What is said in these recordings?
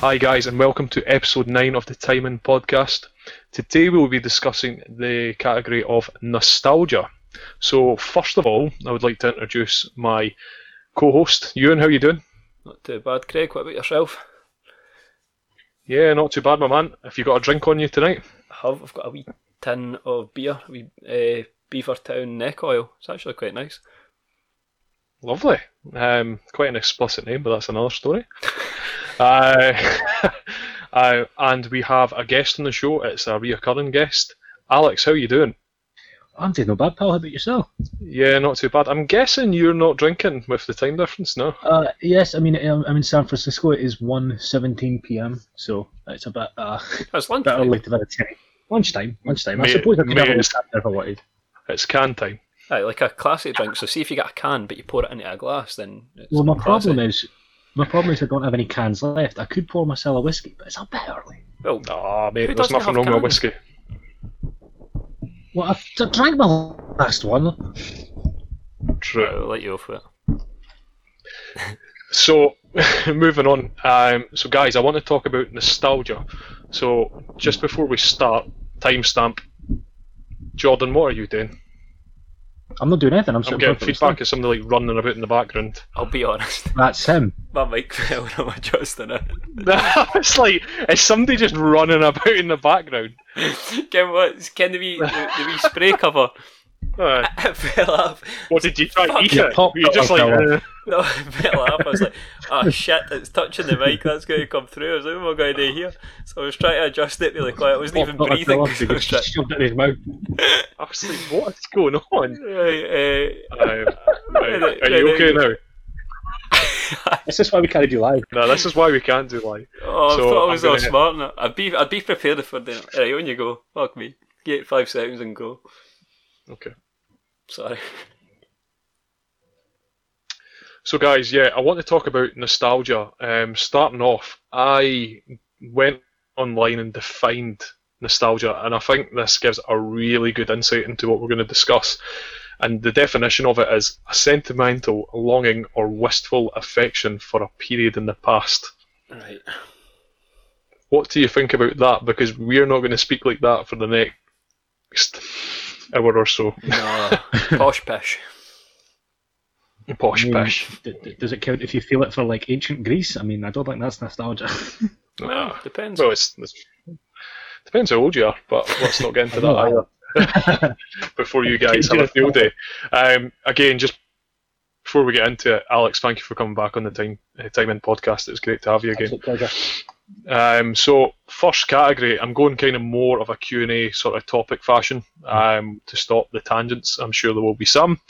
Hi, guys, and welcome to episode 9 of the Time In podcast. Today we will be discussing the category of nostalgia. So, first of all, I would like to introduce my co host, Ewan. How are you doing? Not too bad, Craig. What about yourself? Yeah, not too bad, my man. Have you got a drink on you tonight? I have. I've got a wee tin of beer, a wee uh, Beavertown neck oil. It's actually quite nice. Lovely. Um, quite an explicit name, but that's another story. uh, uh, and we have a guest on the show. It's a reoccurring guest. Alex, how are you doing? I'm doing no bad, pal. How about yourself? Yeah, not too bad. I'm guessing you're not drinking with the time difference, no? Uh, yes, I mean I'm I'm in San Francisco. It is 1.17 p.m. So it's a bit uh, It's bit lunchtime. early to have a tinny. Lunchtime, lunchtime. I suppose I could mate, have a it's- look if I wanted. It's can time. Aye, like a classic drink. So see if you get a can, but you pour it into a glass, then. It's Well, my classic. problem is, my problem is I don't have any cans left. I could pour myself a whiskey, but it's a bit early. Well, Ah, mate, Who there's nothing have wrong with cans? whiskey. Well, I've I drank my last one. True. I'll let you off with it. So, moving on. Um, so, guys, I want to talk about nostalgia. So, just before we start, timestamp. Jordan, what are you doing? I'm not doing anything. I'm, I'm getting feedback of somebody like running about in the background. I'll be honest. That's him. My mic fell and I'm adjusting it. it's like, it's somebody just running about in the background? Ken, what? Ken, the wee, the, the wee spray cover. Uh, It fell off. what did you try to Fuck eat your it? pop You're just like, fell uh, No, it fell off. I was like, oh shit, it's touching the mic, that's going to come through. I was like, what am I going to do here? So I was trying to adjust it really quiet. I wasn't even breathing. the because I was just shoved in his mouth. I was like, what's going on? Right, uh, right, are you okay now? This is why we can't do live. No, this is why we can't do live. Oh, I So, thought I was all gonna- smart. Now. I'd be, I'd be prepared for the. Right, on you go. Fuck me. Get five seconds and go. Okay. Sorry. So, guys, yeah, I want to talk about nostalgia. Um, starting off, I went online and defined nostalgia, and I think this gives a really good insight into what we're going to discuss. And the definition of it is a sentimental longing or wistful affection for a period in the past. Right. What do you think about that? Because we're not going to speak like that for the next hour or so. No. Posh pish. Posh I mean, pish. d- d- Does it count if you feel it for like ancient Greece? I mean, I don't think that's nostalgia. Well, Ah. depends. Well, it's, it's depends how old you are, but let's not get into that either. Before you guys have a field day. Um, again, just before we get into it, Alex, thank you for coming back on the time uh, time in podcast. It's great to have you again. Um, so first category, I'm going kind of more of a Q&A sort of topic fashion um, to stop the tangents. I'm sure there will be some,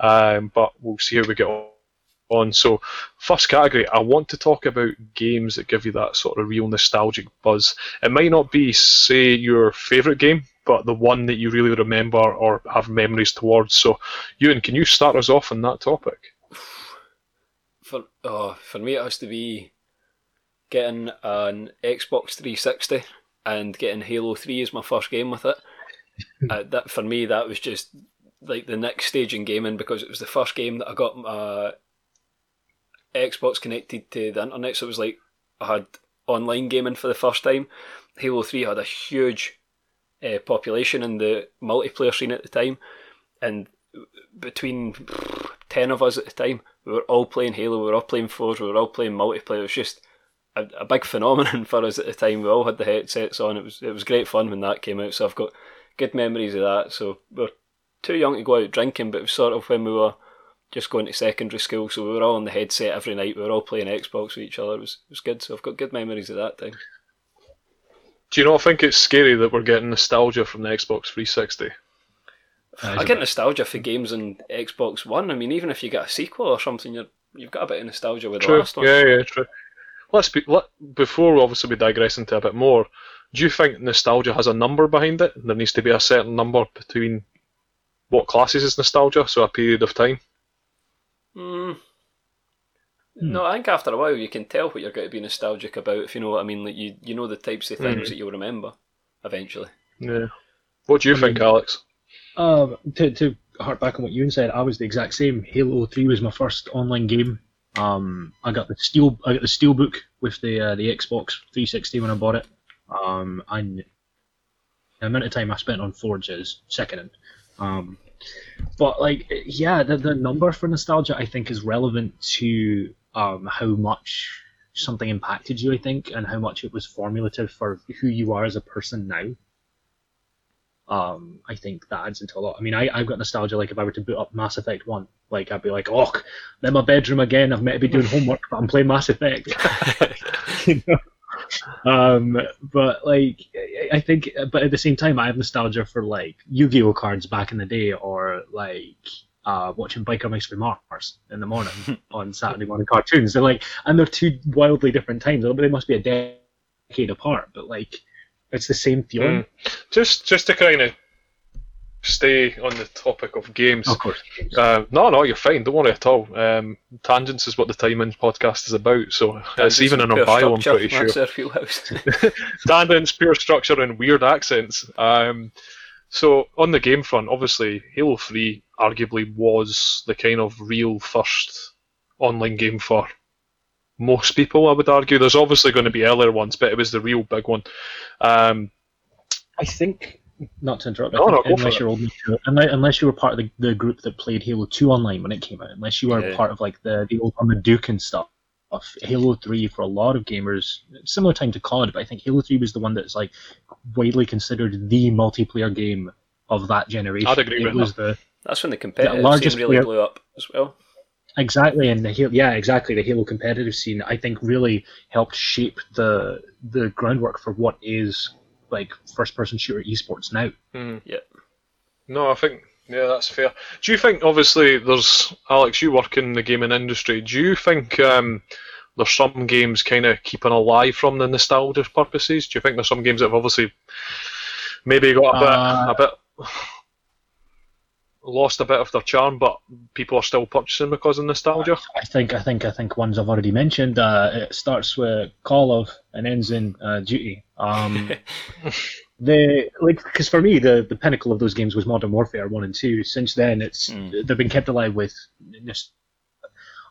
um, but we'll see how we get on. So first category, I want to talk about games that give you that sort of real nostalgic buzz. It might not be, say, your favourite game, but the one that you really remember or have memories towards. So, Ewan, can you start us off on that topic? For oh, for me, it has to be getting an Xbox 360 and getting Halo 3 as my first game with it. uh, that for me, that was just like the next stage in gaming because it was the first game that I got my Xbox connected to the internet. So it was like I had online gaming for the first time. Halo 3 had a huge uh, population in the multiplayer scene at the time, and between 10 of us at the time, we were all playing Halo, we were all playing Forza, we were all playing multiplayer. It was just a, a big phenomenon for us at the time. We all had the headsets on. It was it was great fun when that came out. So I've got good memories of that. So we're too young to go out drinking, but it was sort of when we were just going to secondary school. So we were all on the headset every night. We were all playing Xbox with each other. It was it was good. So I've got good memories of that time. Do you not think it's scary that we're getting nostalgia from the Xbox 360? Uh, I get nostalgia for games on Xbox One. I mean, even if you get a sequel or something, you're, you've got a bit of nostalgia with the True. last one. Yeah, yeah, true. Let's be, let, before we obviously we digress into a bit more. Do you think nostalgia has a number behind it? There needs to be a certain number between what classes is nostalgia, so a period of time. Mm. No, I think after a while you can tell what you're going to be nostalgic about, if you know what I mean. Like you, you know the types of things Mhm. that you'll remember eventually. Yeah. What do you think, Alex? Um, to to hark back on what Ewan said, I was the exact same. Halo Three was my first online game. Um, I got the steel I got the steelbook with the uh, the Xbox 360 when I bought it. Um, and the amount of time I spent on Forge is sickening. Um, but like, yeah, the, the number for nostalgia I think is relevant to um, how much something impacted you. I think, and how much it was formulative for who you are as a person now. Um, I think that adds into a lot. I mean, I, I've got nostalgia. Like if I were to boot up Mass Effect One, like I'd be like, "Oh, I'm in my bedroom again. I've meant to be doing homework, but I'm playing Mass Effect." you know? Um, but like, I think, but at the same time, I have nostalgia for like Yu-Gi-Oh cards back in the day, or like uh, watching Biker Mice from Mars in the morning on Saturday morning cartoons. They're like, and they're two wildly different times. They must be a decade apart, but like, it's the same feeling. Mm. Just, just to kind of stay on the topic of games. Of course. Uh, no, no, you're fine. Don't worry at all. Um, tangents is what the Time In podcast is about, so it's even in our bio. I'm pretty sure. That's their wheelhouse. Tangents, pure structure, and weird accents. Um, so on the game front, obviously, Halo Three arguably was the kind of real first online game for most people. I would argue. There's obviously going to be earlier ones, but it was the real big one. Um, I think not to interrupt, No, no, go unless for you're old unless, unless you were part of the, the group that played Halo 2 online when it came out, unless you were Yeah. part of like the, the old Armored Duke and stuff. of Halo 3 for a lot of gamers, similar time to COD, but I think Halo 3 was the one that's like widely considered the multiplayer game of that generation. I'd agree it with was the That's when the competitive largest scene really player- blew up as well. Exactly, and the Halo, yeah, exactly. The Halo competitive scene, I think, really helped shape the the groundwork for what is like first person shooter esports now. hmm. Yeah. No, I think yeah, that's fair. Do you think obviously there's Alex? You work in the gaming industry. Do you think um, there's some games kind of keeping alive from the nostalgia purposes? Do you think there's some games that have obviously maybe got a bit Uh, a bit lost a bit of their charm, but people are still purchasing because of nostalgia? I think, I think, I think ones I've already mentioned. Uh, it starts with Call of and ends in uh, Duty. Um, the like, because for me, the the pinnacle of those games was Modern Warfare one and two. Since then, it's Mm. they've been kept alive with. nos-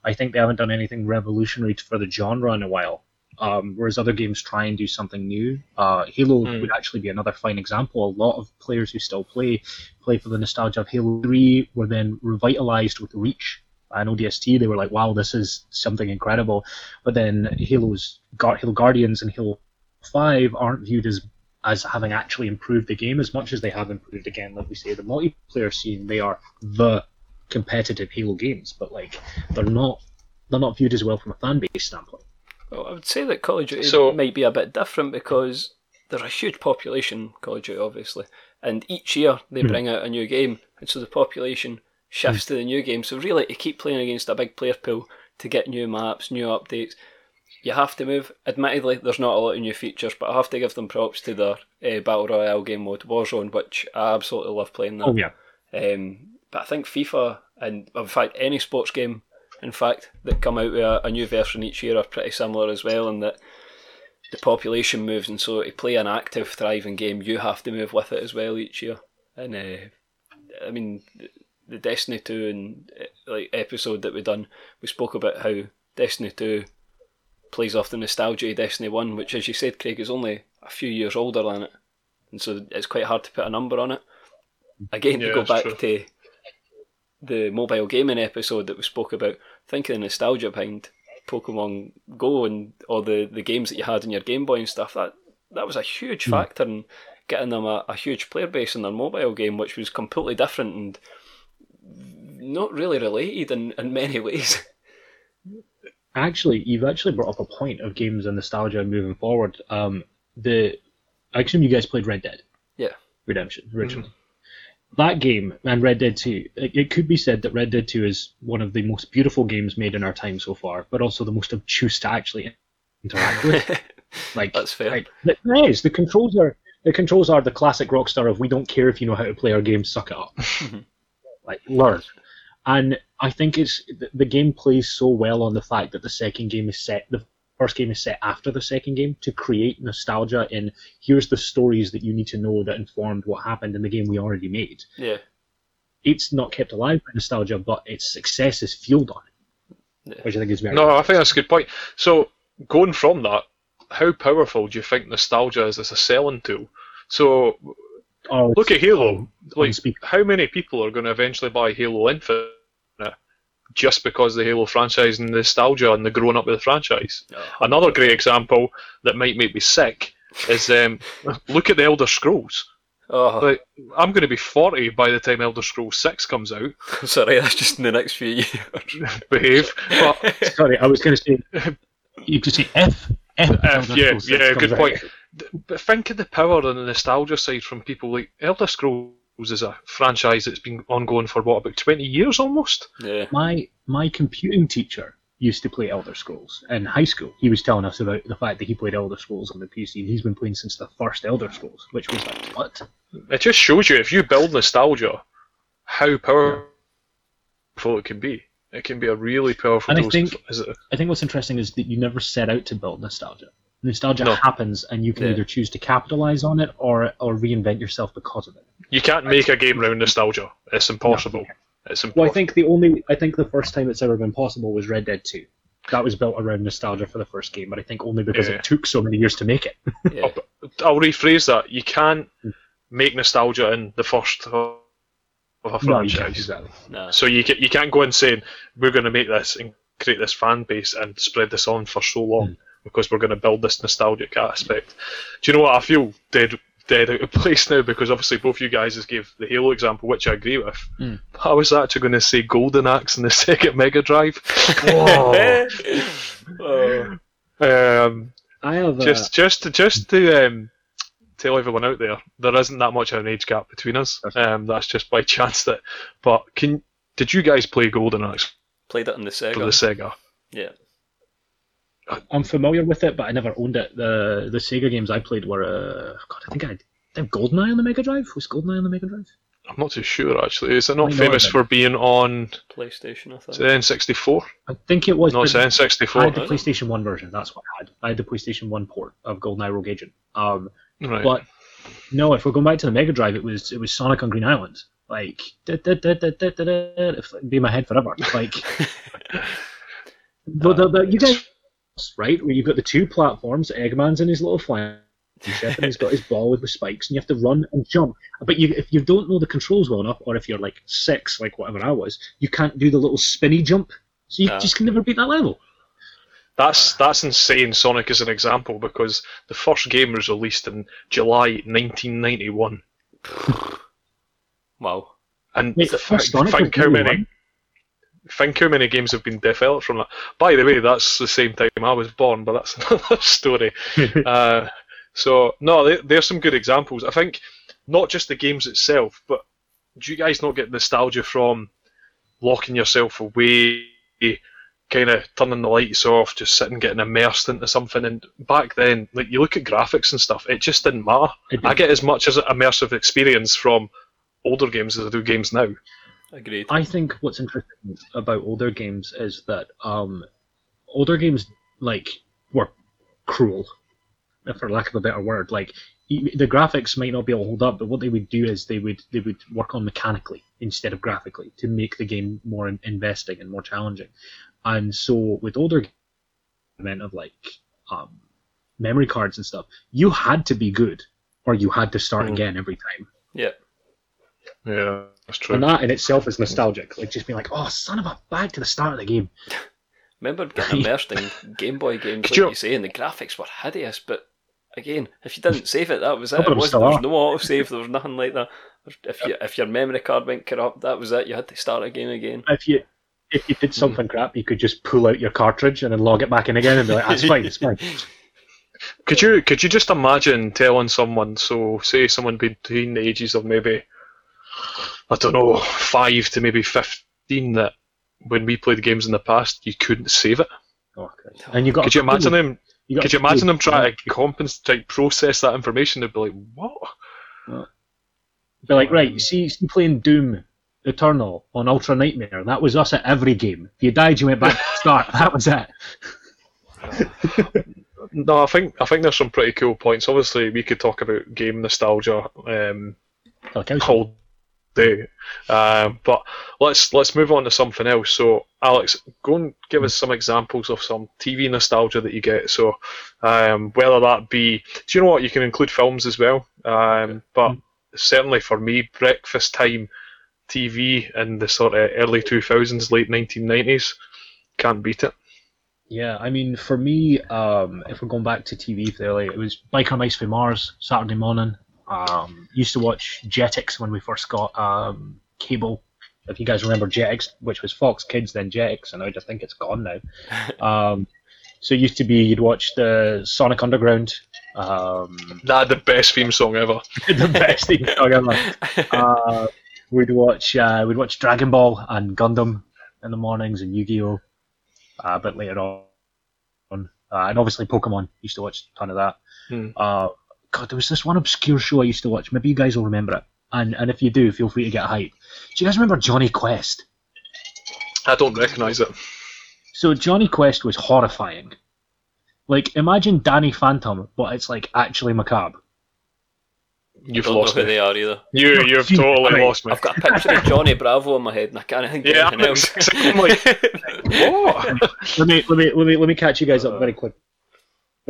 I think they haven't done anything revolutionary for the genre in a while. Um, whereas other games try and do something new. Uh, Halo Mm. would actually be another fine example. A lot of players who still play play for the nostalgia of Halo 3 were then revitalized with Reach and ODST. They were like, wow, this is something incredible. But then Halo's Halo Guardians and Halo 5 aren't viewed as as having actually improved the game as much as they have improved again, like we say, the multiplayer scene. They are the competitive Halo games, but like they're not they're not viewed as well from a fan base standpoint. Well, I would say that Call of Duty So- might be a bit different because there's a huge population, Call of Duty obviously, and each year they Hmm. bring out a new game, and so the population shifts to the new game. So really, to keep playing against a big player pool to get new maps, new updates, you have to move. Admittedly, there's not a lot of new features, but I have to give them props to their uh, battle royale game mode, Warzone, which I absolutely love playing that. Oh yeah, Um, but I think FIFA and in fact any sports game, in fact, that come out with a, a new version each year are pretty similar as well, in that the population moves, and so to play an active, thriving game, you have to move with it as well each year. And uh, I mean, the- the Destiny two and uh, like episode that we done, we spoke about how Destiny two plays off the nostalgia of Destiny one, which, as you said, Craig, is only a few years older than it, and so it's quite hard to put a number on it. Again, Yeah, to go back true. to the mobile gaming episode that we spoke about, think of the nostalgia behind Pokemon Go and all the, the games that you had in your Game Boy and stuff. That that was a huge Hmm. factor in getting them a, a huge player base in their mobile game, which was completely different and not really related in, in many ways. actually, you've actually brought up a point of games and nostalgia moving forward. Um, the I assume you guys played Red Dead. Yeah. Redemption originally. That game and Red Dead 2, it, it could be said that Red Dead 2 is one of the most beautiful games made in our time so far, but also the most obtuse to actually interact with. Like That's fair. Like, the, it is. The controls are the controls are the classic Rockstar of we don't care if you know how to play our game, suck it up. Mm-hmm. like learn. And I think it's the, the game plays so well on the fact that the second game is set. The first game is set after the second game to create nostalgia. In here's the stories that you need to know that informed what happened in the game we already made. yeah. It's not kept alive by nostalgia, but its success is fueled on it, Yeah. which I think is very. No, I think that's a good point. So going from that, how powerful do you think nostalgia is as a selling tool? So Oh, look at Halo. Like, unspeakable. how many people are going to eventually buy Halo Infinite just because of the Halo franchise and nostalgia and the growing up with the franchise? Another great example that might make me sick is um, look at the Elder Scrolls. Oh, Like, I'm going to be 40 by the time Elder Scrolls 6 comes out. sorry, that's just in the next few years. Behave. But Sorry, I was going to say. You could say F. F. F, yeah, yeah, good out. point. Th- But think of the power and the nostalgia side from people like Elder Scrolls is a franchise that's been ongoing for what about 20 years almost. Yeah. My my computing teacher used to play Elder Scrolls in high school. He was telling us about the fact that he played Elder Scrolls on the PC, and he's been playing since the first Elder Scrolls, which was like what? It just shows you if you build nostalgia, how powerful it can be. It can be a really powerful And I think- Is it- I think what's interesting is that you never set out to build nostalgia. Nostalgia No. happens, and you can Yeah. either choose to capitalize on it or or reinvent yourself because of it. You can't make a game around nostalgia. It's impossible. It's impossible. Well, I think the only I think the first time it's ever been possible was Red Dead Two. That was built around nostalgia for the first game, but I think only because Yeah. it took so many years to make it. Yeah. I'll rephrase that. You can't Hmm. make nostalgia in the first of a No, you franchise. can't do that. Nah. So you can, you can't go in saying we're going to make this and create this fan base and spread this on for so long Hmm. Because we're going to build this nostalgic aspect. Do you know what? I feel dead dead out of place now because obviously both you guys has gave the Halo example, which I agree with. Hmm. I was actually going to say Golden Axe and the Sega Mega Drive. Um, I have uh, just just to, just to um, tell everyone out there, there isn't that much of an age gap between us. Um, that's just by chance that. But can did you guys play Golden Axe played it on the Sega. for the Sega? Yeah. I'm familiar with it, but I never owned it. The the Sega games I played were uh, God, I think I had, I have GoldenEye on the Mega Drive. Was GoldenEye on the Mega Drive? I'm not too sure actually. Is it not I famous it. for being on PlayStation, I is think. it N64? I think it was. No, it's but I had N64. the PlayStation One version. That's what I had. I had the PlayStation One port of GoldenEye Rogue Agent. Um, Right. but no, if we're going back to the Mega Drive, it was it was Sonic on Green Island. Like, it'd be in my head forever. Like, the, the, the, you guys, right? Where you've got the two platforms, Eggman's in his little flying ship, and he's got his ball with the spikes, and you have to run and jump. But you, if you don't know the controls well enough, or if you're like six, like whatever I was, you can't do the little spinny jump. So you just can never beat that level. That's that's insane. Sonic is an example because the first game was released in July 1991, Wow. and Wait, the think, first Sonic was think how many 91? Think how many games have been developed from that. By the way, that's the same time I was born, but that's another story. uh, so no, there, there's some good examples. I think not just the games itself, but do you guys not get nostalgia from locking yourself away, kind of turning the lights off, just sitting getting immersed into something? And back then, like you look at graphics and stuff, it just didn't matter. I get as much as an immersive experience from older games as I do games now. Agreed. I think what's interesting about older games is that um, older games like were cruel, for lack of a better word. Like the graphics might not be able to hold up, but what they would do is they would they would work on mechanically instead of graphically to make the game more investing and more challenging. And so with older games, of like um, memory cards and stuff, you had to be good or you had to start Mm. again every time. Yeah. Yeah, that's true. And that in itself is nostalgic. Like just being like, oh, son of a, back to the start of the game. Remember getting immersed in Game Boy games, Could like you- you say, and the graphics were hideous, but again, if you didn't save it, that was it. It was, there was are. no autosave, there was nothing like that. If you, if your memory card went corrupt, that was it. You had to start again again. if you if you did something mm. crap, you could just pull out your cartridge and then log it back in again and be like, "That's fine, it's fine." Could you could you just imagine telling someone, so say someone between the ages of maybe I don't know, five to maybe fifteen that when we played games in the past you couldn't save it? Oh, Christ. and you got. Could you imagine them You got could you imagine them trying to compensate process that information? They'd be like, What? Be like, right, see, see, playing Doom Eternal on Ultra Nightmare. That was us at every game. If you died, you went back to the start. That was it. No, I think I think there's some pretty cool points. Obviously we could talk about game nostalgia um Like, I all. Um, but let's let's move on to something else. So, Alex, go and give us some examples of some TV nostalgia that you get. So, um, whether that be, do you know what? You can include films as well. Um, but certainly for me, breakfast time TV in the sort of early 2000s, late 1990s, can't beat it. Yeah, I mean, for me, um, if we're going back to TV fairly, it was Biker Mice for Mars, Saturday morning. Um, used to watch Jetix when we first got um, cable. If you guys remember Jetix, which was Fox Kids, then Jetix, and I just think it's gone now. um, so it used to be you'd watch the Sonic Underground. Um, Nah, the best theme song ever. the best thing ever. Uh, we'd watch uh, we'd watch Dragon Ball and Gundam in the mornings and Yu-Gi-Oh! Uh, a bit later on, uh, and obviously Pokemon. Used to watch a ton of that. Hmm. Uh, God, there was this one obscure show I used to watch. Maybe you guys will remember it, and and if you do, feel free to get hype. Do you guys remember Jonny Quest? I don't recognise it. So Jonny Quest was horrifying. Like imagine Danny Phantom, but it's like actually macabre. You've don't know lost who me. they are either. You, you've See, totally right. lost me. I've got a picture of Johnny Bravo in my head, and I can't think of Yeah, anything else. I'm like, what? let me let me let me let me catch you guys up very quick,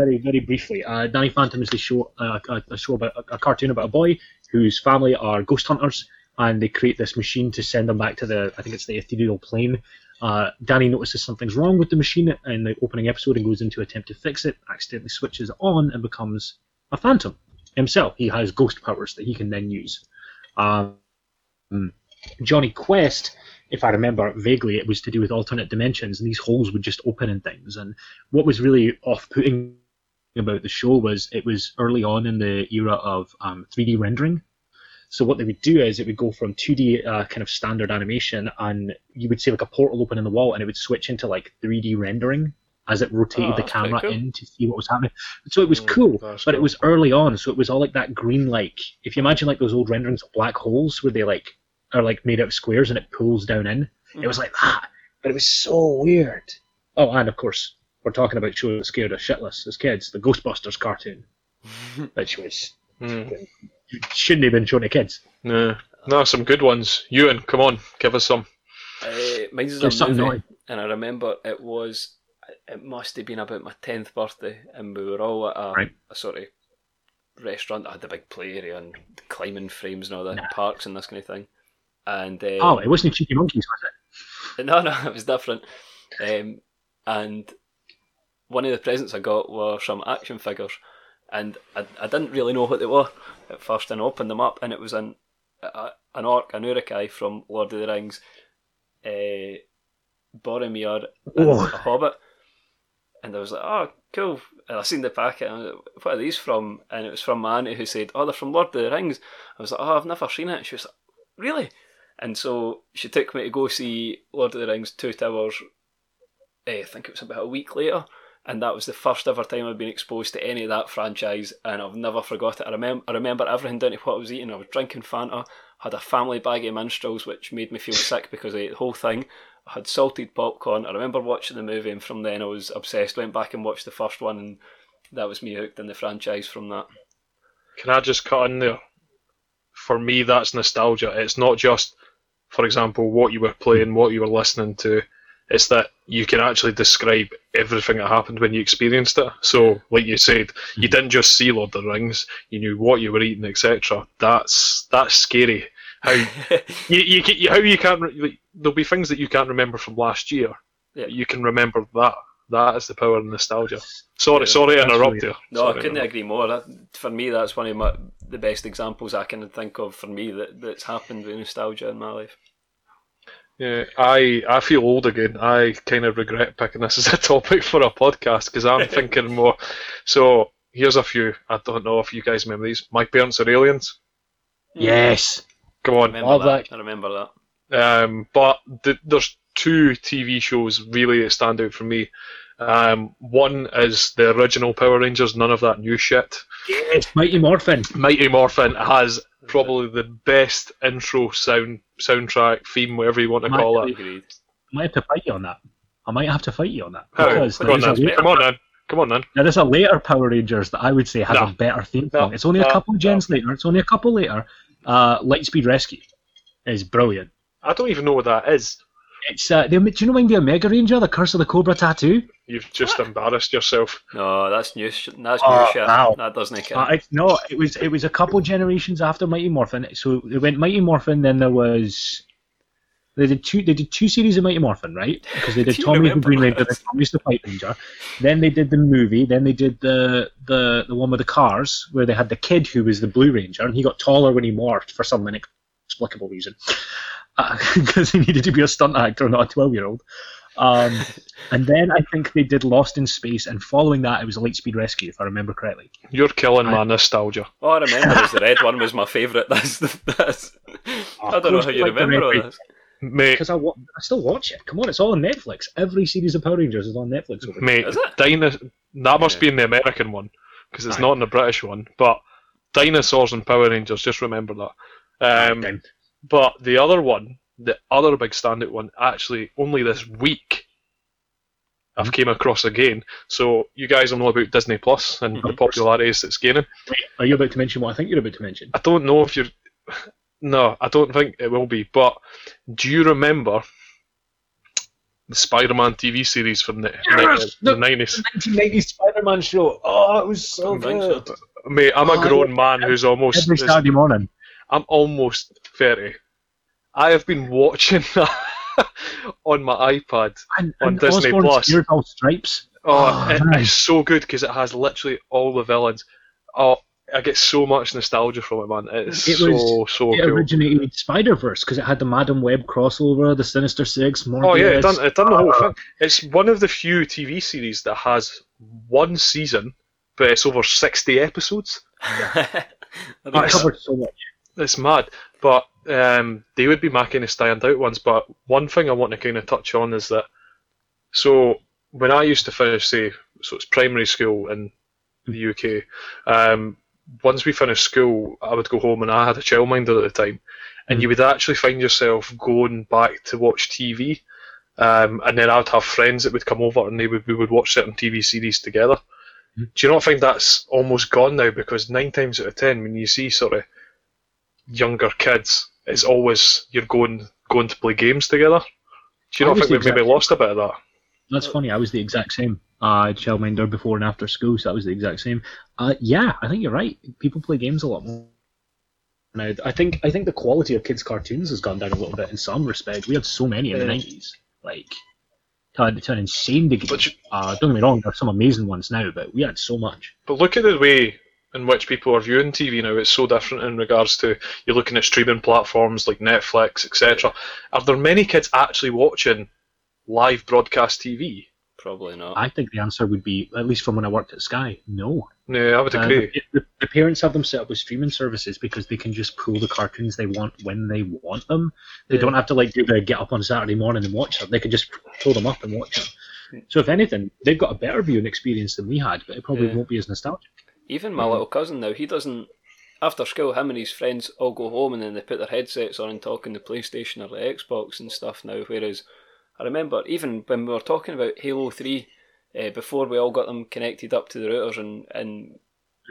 very very briefly. Uh, Danny Phantom is the show uh, a, show about a, cartoon about a boy whose family are ghost hunters, and they create this machine to send them back to the I think it's the ethereal plane. Uh, Danny notices something's wrong with the machine in the opening episode and goes in to attempt to fix it. Accidentally switches it on and becomes a phantom himself. He has ghost powers that he can then use. Um, Jonny Quest, if I remember vaguely, it was to do with alternate dimensions, and these holes would just open and things. And what was really off-putting about the show was it was early on in the era of um, 3D rendering. So what they would do is it would go from 2D uh, kind of standard animation, and you would see like a portal open in the wall, and it would switch into like 3D rendering as it rotated Oh, the camera cool. in to see what was happening. So it was Mm, cool, but it was early on, so it was all like that green, like if you imagine like those old renderings of black holes where they like are like made out of squares and it pulls down in. It was like that, but it was so weird. Oh, and of course, we're talking about shows that scared us shitless as kids. The Ghostbusters cartoon, which was Mm, shouldn't have been shown to kids. no, no, some good ones. Ewan, come on, give us some. Uh, mine's There's a something movie, naughty. and I remember it was. It must have been about my tenth birthday, and we were all at a, Right. a sort of restaurant that had the big play area and climbing frames and all the Nah. parks and this kind of thing. And uh, Oh, it wasn't Cheeky Monkeys, was it? No, no, it was different. Um, and one of the presents I got were some action figures, and I, I didn't really know what they were at first, and I opened them up, and it was an a, an orc, an Uruk-hai from Lord of the Rings, uh, Boromir, and Oh. a Hobbit. And I was like, oh, cool. And I seen the packet, and I was like, what are these from? And it was from my auntie who said, oh, they're from Lord of the Rings. I was like, oh, I've never seen it. She was like, really? And so she took me to go see Lord of the Rings Two Towers. eh, I think it was about a week later, and that was the first ever time I'd been exposed to any of that franchise, and I've never forgot it. I remember, I remember everything down to what I was eating. I was drinking Fanta, had a family bag of minstrels, which made me feel sick because I ate the whole thing. I had salted popcorn. I remember watching the movie, and from then I was obsessed. Went back and watched the first one, and that was me hooked in the franchise from that. Can I just cut in there? For me, that's nostalgia. It's not just, for example, what you were playing, what you were listening to. It's that you can actually describe everything that happened when you experienced it. So, like you said, you mm-hmm. didn't just see Lord of the Rings. You knew what you were eating, etc. That's that's scary. How you, you, you how you can't like, there'll be things that you can't remember from last year. Yeah. You can remember that. That is the power of nostalgia. Sorry, Yeah, sorry to interrupt you. No, Sorry I couldn't agree more. That, for me, that's one of my, the best examples I can think of for me that, that's happened with nostalgia in my life. Yeah, I I feel old again. I kind of regret picking this as a topic for a podcast because I'm thinking more. So here's a few. I don't know if you guys remember these. My parents are aliens. Yes. Come I on. remember Love that. that. I remember that. Um, but th- there's two TV shows really that stand out for me. Um, one is the original Power Rangers. None of that new shit. Yes. Mighty Morphin. Mighty Morphin has probably the best intro sound soundtrack theme, whatever you want to call it. I might have to fight you on that. I might have to fight you on that. Come on, there is, then. later, Come on, then. Come on, then. there is a later Power Rangers that I would say has No. a better theme No. song. It's only a couple of gens later. It's only a couple later. Uh, Lightspeed Rescue. is brilliant. I don't even know what that is. It's uh, the, do you know mind the Omega Ranger, the Curse of the Cobra tattoo? You've just embarrassed yourself. No, that's new. sh- That's new shit. wow. That doesn't Uh, count. it's no, it was it was a couple generations after Mighty Morphin. So they went Mighty Morphin, then there was they did two they did two series of Mighty Morphin, right? Because they did Tommy the Green Ranger, then Tommy's the White Ranger. Then they did the movie. Then they did the the the one with the cars where they had the kid who was the Blue Ranger, and he got taller when he morphed for some inexplicable reason, because he needed to be a stunt actor, not a twelve year old. Um, and then I think they did Lost in Space, and following that it was Lightspeed Rescue, if I remember correctly. You're killing I- my nostalgia. All I remember is the red one was my favourite. That's the, that's. I don't know how you you like remember red all this. Mate, because I, wa- I still watch it. Come on, it's all on Netflix. Every series of Power Rangers is on Netflix. Over mate, Is it? Dino- that must Yeah. be in the American one because it's Aye. not in the British one. But dinosaurs and Power Rangers, just remember that. Um, Then. But the other one, the other big standout one, actually only this week I've Hmm. came across again. So you guys will know about Disney Plus and the Of course. popularities it's gaining. Are you about to mention what I think you're about to mention? I don't know if you're. No, I don't think it will be. But do you remember the Spider-Man TV series from the, Yes! the The- 90s? 1990s Spider-Man show. Oh, it was so Don't so. Mate, I'm a Oh, grown man who's almost. Every Saturday morning. I'm almost 30. I have been watching that on my iPad. And, On and Disney Plus. Spirit all stripes. Oh, Oh, it- it's so good because it has literally all the villains. Oh, I get so much nostalgia from it, man. It's It so was- so It cool. originated Spider Verse because it had the Madame Web crossover, the Sinister Six, Morbius. Oh yeah, it done it done the whole ah. thing. It's one of the few TV series that has one season, but it's over sixty episodes. I It covered so much. It's mad. But um, they would be my kind of standout ones. But one thing I want to kind of touch on is that so when I used to finish, say, so it's primary school in the UK. Um, once we finished school, I would go home and I had a childminder at the time, and you would actually find yourself going back to watch TV. Um, and then I'd have friends that would come over and they would we would watch certain TV series together. Mhm. Do you not find that's almost gone now? Because nine times out of ten, when you see sort of younger kids, it's always you're going going to play games together. Do you not think we've maybe lost a bit of that? That's funny. I was the exact same. Uh, I had childminder before and after school, so that was the exact same. Uh, yeah, I think you're right. People play games a lot more. Now, I think I think the quality of kids' cartoons has gone down a little bit in some respect. We had so many in the nineties, like to, to an insane degree. But you- Uh, don't get me wrong, there are some amazing ones now, but we had so much. But look at the way in which people are viewing TV now. It's so different in regards to you're looking at streaming platforms like Netflix, etc. Are there many kids actually watching live broadcast TV? Probably not. I think the answer would be, at least from when I worked at Sky, no. No, I would Uh, agree. the, the- the parents have them set up with streaming services because they can just pull the cartoons they want when they want them. They Yeah. don't have to like do the get up on Saturday morning and watch them. They can just pull them up and watch them. So if anything, they've got a better viewing experience than we had, but it probably Yeah. won't be as nostalgic. Even my little cousin now, he doesn't. After school, him and his friends all go home and then they put their headsets on and talk on the PlayStation or the Xbox and stuff now. Whereas I remember even when we were talking about Halo 3, uh, before we all got them connected up to the routers and, and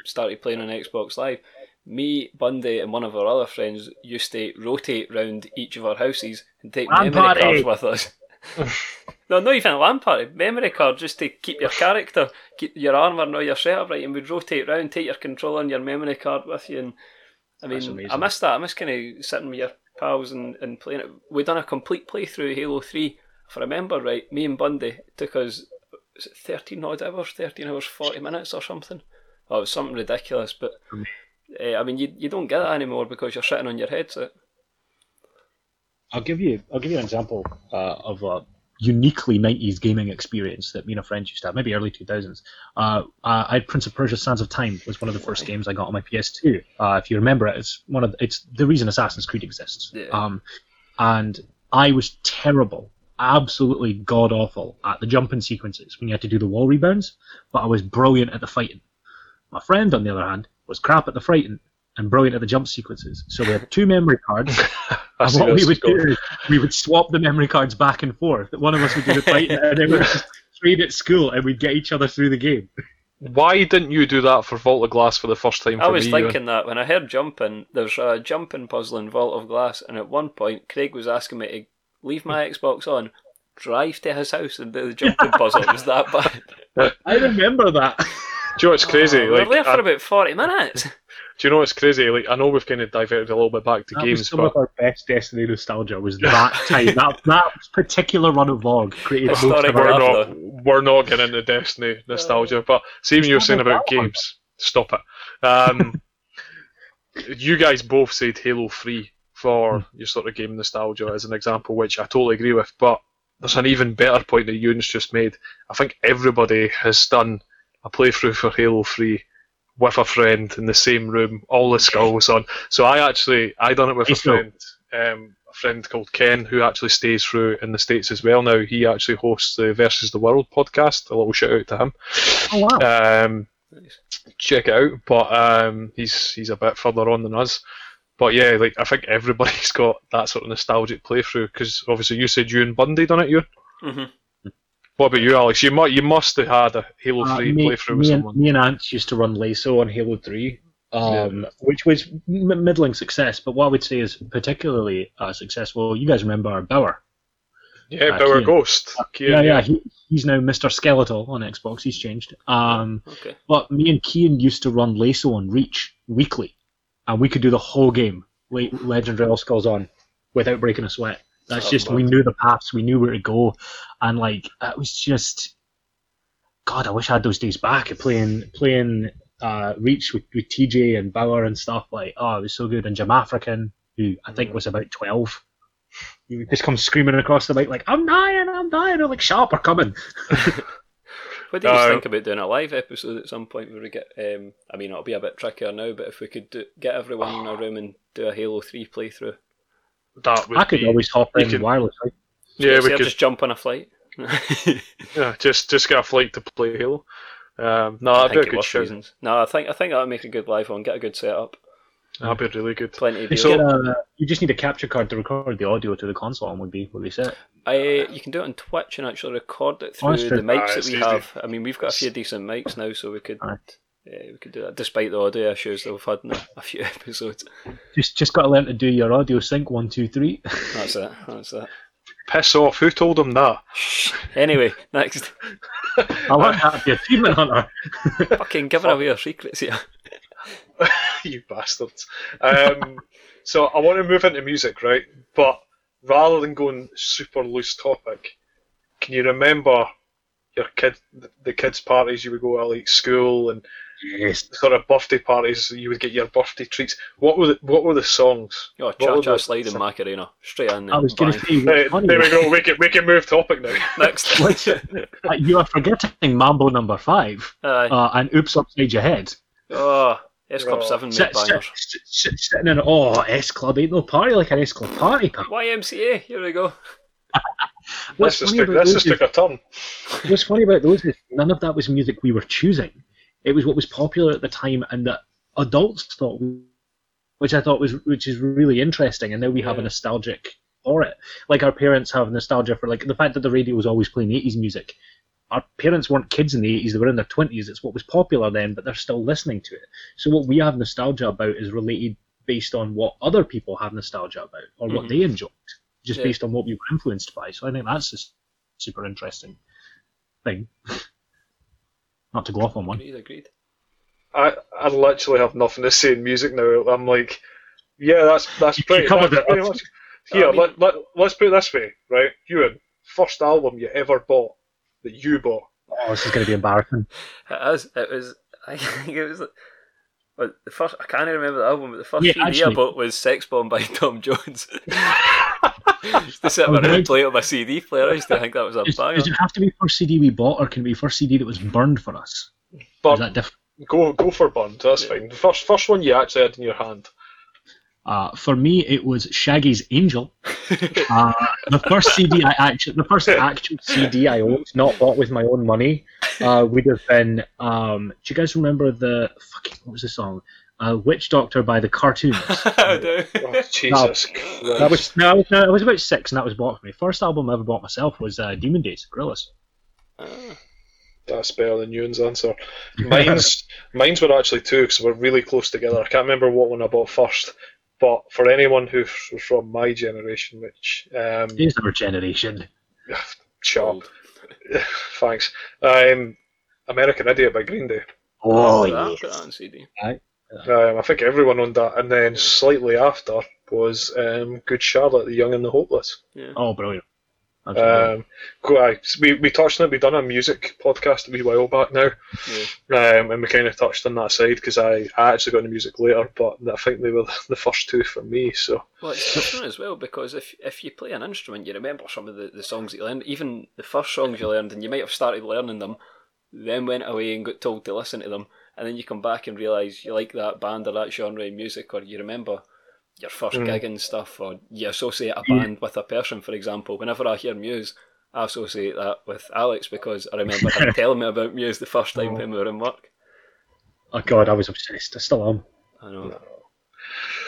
started playing on Xbox Live, me, Bundy, and one of our other friends used to rotate round each of our houses and take LAN memory party! cards with us. no, not even a LAN party. Memory card just to keep your character, keep your armour and all your setup right, and we'd rotate round, take your controller and your memory card with you. And I mean. I miss that. I miss kind of sitting with your pals and, and playing it. We done a complete playthrough of Halo 3. If I remember right, me and Bundy took us was it 13 odd hours, 13 hours 40 minutes or something. Oh, it was something ridiculous, but uh, I mean, you, you don't get that anymore because you're sitting on your headset. I'll give you I'll give you an example uh, of a uniquely 90s gaming experience that me and a friend used to have, maybe early 2000s. Uh, I had Prince of Persia: Sands of Time was one of the first games I got on my PS2. Uh, if you remember it, it's one of the, it's the reason Assassin's Creed exists. Yeah. Um, and I was terrible, absolutely god awful at the jumping sequences when you had to do the wall rebounds, but I was brilliant at the fighting. My friend, on the other hand, was crap at the fighting and brilliant at the jump sequences. So we had two memory cards. I And what we would do is we would swap the memory cards back and forth. One of us would do the fight, and then we'd just trade at school, and we'd get each other through the game. Why didn't you do that for Vault of Glass for the first time? For I was me, Ewan? thinking that when I heard jumping, there's a jumping puzzle in Vault of Glass, and at one point Craig was asking me to leave my Xbox on, drive to his house and do the jumping puzzle. It was that bad. I remember that. Do you know what's crazy? we were there for I- about forty minutes. Do you know what's crazy? Like, I know we've kind of diverted a little bit back to That games, was some but of our best Destiny nostalgia. Was that time that that particular run of VOG created most of we're laugh, not we're not getting into Destiny nostalgia. But see, when you were saying about games, stop it. Um, you guys both said Halo Three for your sort of game nostalgia as an example, which I totally agree with. But there's an even better point that Ewan's just made. I think everybody has done a playthrough for Halo Three with a friend in the same room, all the skulls on. So I actually I done it with a friend, um, a friend called Ken, who actually stays through in the states as well. Now he actually hosts the Versus the World podcast. A little shout out to him. Oh wow! Um, check it out. But um, he's he's a bit further on than us. But yeah, like I think everybody's got that sort of nostalgic playthrough because obviously you said you and Bundy done it, you. hmm What about you, Alex? You must you must have had a Halo Uh, Three me, playthrough with me and, someone. me and Ants used to run LASO on Halo 3, um, which was m- middling success. But what I would say is particularly uh, successful. You guys remember Bauer? Yeah, uh, Bauer Kian. Ghost. Kian, yeah, yeah. He, he's now Mr. Skeletal on Xbox. He's changed. Um, Okay. but me and Kian used to run LASO on Reach weekly, and we could do the whole game, Le- Legendary All Skulls on, without breaking a sweat. That's Oh, just we knew the paths, we knew where to go, and like it was just, God, I wish I had those days back of playing playing uh, Reach with, with TJ and Bauer and stuff. Like, oh, it was so good. And Jim African, who I think was about twelve. He would just come screaming across the mic like, "I'm dying, I'm dying!" I'm like, "Sharp are coming." What do you Uh, think about doing a live episode at some point where we get? Um, I mean, it'll be a bit trickier now, but if we could do, get everyone in a room and do a Halo Three playthrough, that would I could be, always hop in could- wirelessly. Yeah, So we I'll could just jump on a flight. yeah, just just get a flight to play Halo. Um, no, I that'd be think a good show. reasons. No, I think I think that would make a good live one. Get a good setup. That'd be really good. Plenty of Just deals. get a, you just need a capture card to record the audio to the console, and would be would be set. I you can do it on Twitch and actually record it Oh, through the mics Ah, that we easy. have. I mean, we've got a few decent mics now, so we could Aye. Yeah, we could do that despite the audio issues that we've had in a, a few episodes. Just just got to learn to do your audio sync one two three. That's it. That's it. Piss off! Who told him that? Anyway, next, I want that to be achievement hunter. fucking giving away our secrets here. you bastards. Um, so I want to move into music, right? But rather than going super loose topic, can you remember your kid, the kids' parties you would go to, like school and Yes. sort of birthday parties? You would get your birthday treats. What were the, what were the songs? Oh, cha cha slide in Macarena. Straight in there. I was going to say, Right, there we go. We can we can move topic now. Next. Uh, you are forgetting Mambo number five Aye. uh, and Oops Upside Your Head. oh, S Club Oh. 7 made Sit, sit, bangers. sit, sit, sitting in oh S Club ain't no party like an S Club party. pal. YMCA, here we go. This What's just funny took about this those is- a turn. What's funny about those is none of that was music we were choosing. It was what was popular at the time and that adults thought, which I thought was which is really interesting. And now we have a nostalgic for it. Like our parents have nostalgia for like the fact that the radio was always playing 80s music. Our parents weren't kids in the 80s; they were in their 20s. It's what was popular then, but they're still listening to it. So what we have nostalgia about is related based on what other people have nostalgia about or what Mhm. they enjoyed, just Yeah. based on what we were influenced by. So I think that's a super interesting thing. Not to go off on one. Agreed, agreed. I I literally have nothing to say in music now. I'm like, yeah, that's that's You pretty, covered that's it. pretty much. Here, I mean- let, let, let's put it this way, right? Ewan, first album you ever bought that you bought. Oh, this is going to be embarrassing. It is. It was. I think it was. But the first, I can't even remember the album, but the first Yeah, CD I bought was Sex Bomb by Tom Jones. used to sit oh, around and play it on my CD player. I used to think that was a Does, banger. does it have to be first CD we bought, or can it be first CD that was burned for us? Is that different? go go for Bund, that's fine. The first first one you actually had in your hand. Uh, for me, it was Shaggy's Angel. Uh, the first CD I actually, the first actual CD I owned, not bought with my own money, uh, would have been. Um, do you guys remember the fucking what was the song? Uh, Witch Doctor by the Cartoons. I do. Oh, Jesus that was no, I was, no, I was about six, and that was bought for me. First album I ever bought myself was uh, Demon Days, Gorillaz. Ah. That's better than Ewan's answer. Mine's mine's were actually two because we're really close together. I can't remember what one I bought first, but for anyone who's from my generation, which um, It's our generation. shut up. Thanks. Um, American Idiot by Green Day. Oh, I've got yes. that on CD. Um, I think everyone owned that, and then slightly after was um, Good Charlotte, the Young and the Hopeless. Yeah. Oh, brilliant. Um, aye, we we touched on it. We done a music podcast a wee while back now, Yeah. um, and we kind of touched on that side because I, I actually got into music later, but I think they were the first two for me. So Well, it's different as well because if if you play an instrument, you remember some of the, the songs that you learned, even the first songs you learned, and you might have started learning them, then went away and got told to listen to them, and then you come back and realise you like that band or that genre of music, or you remember your first Mm. gig and stuff, or you associate a band with a person, for example. Whenever I hear Muse, I associate that with Alex because I remember him telling me about Muse the first time when we were in work. oh, God, I was obsessed. I still am. I know.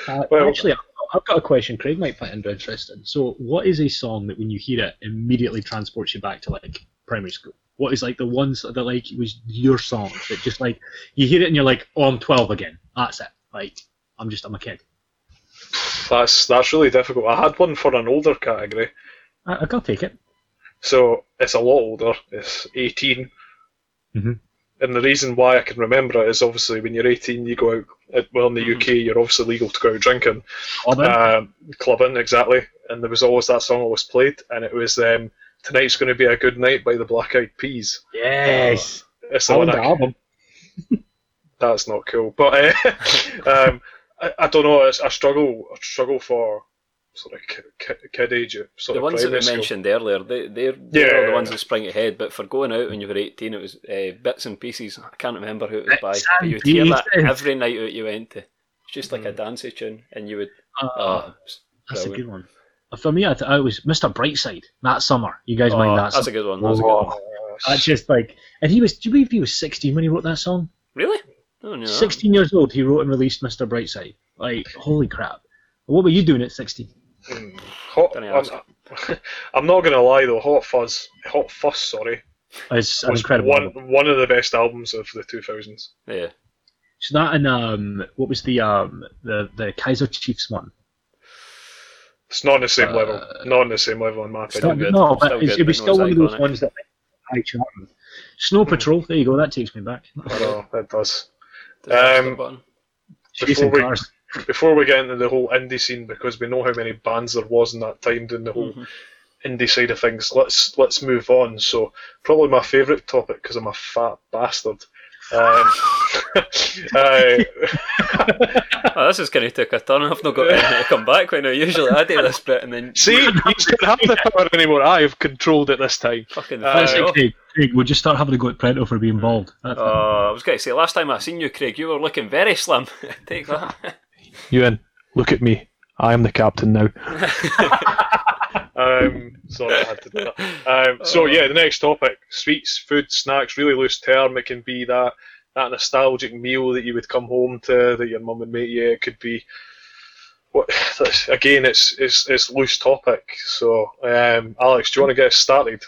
Uh, Well- actually, I've got a question. Craig might find interesting. So, what is a song that when you hear it immediately transports you back to like primary school? What is like the ones that like was your song that just like you hear it and you're like, oh, I'm 12 again. That's it. Like, I'm just I'm a kid. That's that's really difficult. I had one for an older category, I, I can take it. so it's a lot older. It's 18. Mhm. And the reason why I can remember it is obviously when you're 18, you go out. uh, Well, in the Mhm. UK, you're obviously legal to go out drinking. Robin? um, clubbing exactly, and there was always that song always played, and it was um, "Tonight's Going to Be a Good Night" by the Black Eyed Peas. yes. It's the I one the I- album. that's not cool, but uh, um, I, I don't know. It's, I struggle. I struggle for sort of kid, kid, kid age, sort The of ones that we school. mentioned earlier, they, they're, they're Yeah. the ones that spring ahead. But for going out when you were 18, it was uh, Bits and Pieces. I can't remember who it was by. Bits But you would hear that every night out you went to. It's just like a dancey tune, and you would. Uh, Oh, it's that's a good one. For me, I, th- I was Mr. Brightside that summer. You guys mind Oh, that? that's song? a good one. That's a good one. That's just like, and he was. Do you believe he was 16 when he wrote that song? Really? Oh, no. 16 years old, he wrote and released Mr. Brightside. Like, holy crap! What were you doing at 16? mm. Hot, I'm. I'm not going to lie though. Hot Fuzz, Hot Fuss, sorry, It's was incredible. one one of the best albums of the 2000s. Yeah. So that and um, what was the um the the Kaiser Chiefs one? It's not on the same Uh, level. Not on the same level in my Still, opinion. good. no, but Still it's, it was but still one of those ones that like high charting. Snow Patrol. There you go. That takes me back. I know it does. Does that Um, stop button? We- cars. before we get into the whole indie scene, because we know how many bands there was in that time doing the whole Mhm. indie side of things, let's let's move on. So probably my favourite topic because I'm a fat bastard. Um, uh, Oh, this is kind of took a turn. I've not got anything to come back with now. Usually I do this bit and then see, you don't have the power anymore. I have controlled it this time. fucking Uh, That's it it. Craig. Craig, we'll just start having to go at Prento for being bald. That's it. Oh, I was going to say, last time I seen you, Craig, you were looking very slim. Take that. Ewan, look at me. I am the captain now. Um, sorry, I had to do that. Um, so yeah, the next topic: sweets, food, snacks. Really loose term. It can be that that nostalgic meal that you would come home to that your mum would make you. It could be. What, again, it's, it's it's loose topic. So, um, Alex, do you want to get us started?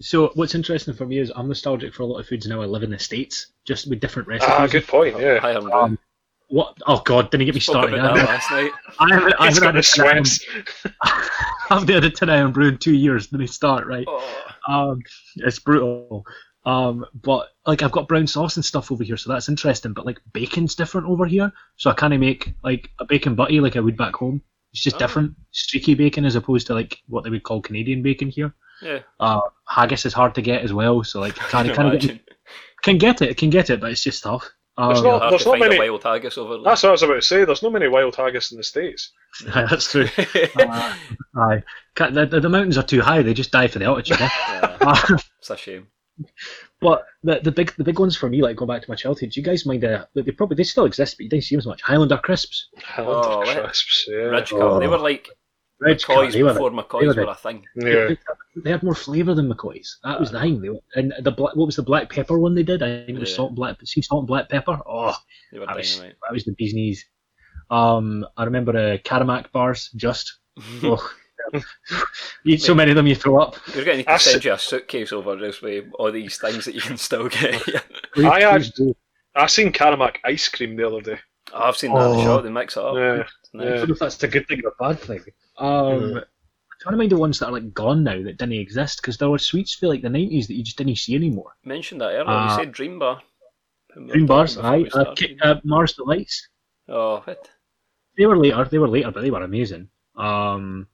So what's interesting for me is I'm nostalgic for a lot of foods now. I live in the states, just with different recipes. Ah, good point. Yeah, I'm Um, what? Oh God! Didn't he get me Spoke started. I that haven't, last night. I haven't, I haven't had a sweats. I haven't had a Irn-Bru in two years. Let me start right. Oh, Um, it's brutal. Um, but like I've got brown sauce and stuff over here, so that's interesting. But like bacon's different over here, so I kind of make like a bacon butty like I would back home. It's just Oh. different, streaky bacon as opposed to like what they would call Canadian bacon here. yeah. Uh, haggis is hard to get as well, so like kind Can of kind of can get it, can get it, but it's just tough. There's Um, not- Hard there's to find many- wild haggis over there. That's what I was about to say. There's not many wild haggis in the states. that's true. Uh, aye. The, the, the mountains are too high; they just die for the altitude. eh? Yeah, it's a shame. But the, the big the big ones for me, like going back to my childhood, do you guys mind? Uh, they probably they still exist, but you don't see them as much. Highlander crisps, Highlander Oh, crisps. Yeah. Ridge Cup. They were like Red McCoys they were before the- McCoys they were, were a thing. Yeah. They had more flavour than McCoys. That was the thing. They were, and the black, what was the black pepper one they did? I think it was Yeah. salt and black, sea salt and black pepper. Oh, They were that was, dynamite. that was the bee's knees. Um, I remember uh, Caramac bars. Just oh, you eat so many of them, you throw up. You're going to I need to send s- you a suitcase over this with all these things that you can still get. I had- Please do. I seen Caramac ice cream the other day. I've seen that in the Oh. shop. They mix it up. Yeah, It's nice. I don't know if that's a good thing or a bad thing. Um, Yeah. I'm trying to mind the ones that are like gone now that didn't exist because there were sweets for like the 90s that you just didn't see anymore. Mentioned that earlier. Uh, you said Dream Bar. When we were Dream bars, aye. Uh, started. Uh, Mars Delights. Oh, what? They were later. They were later, but they were amazing. Um,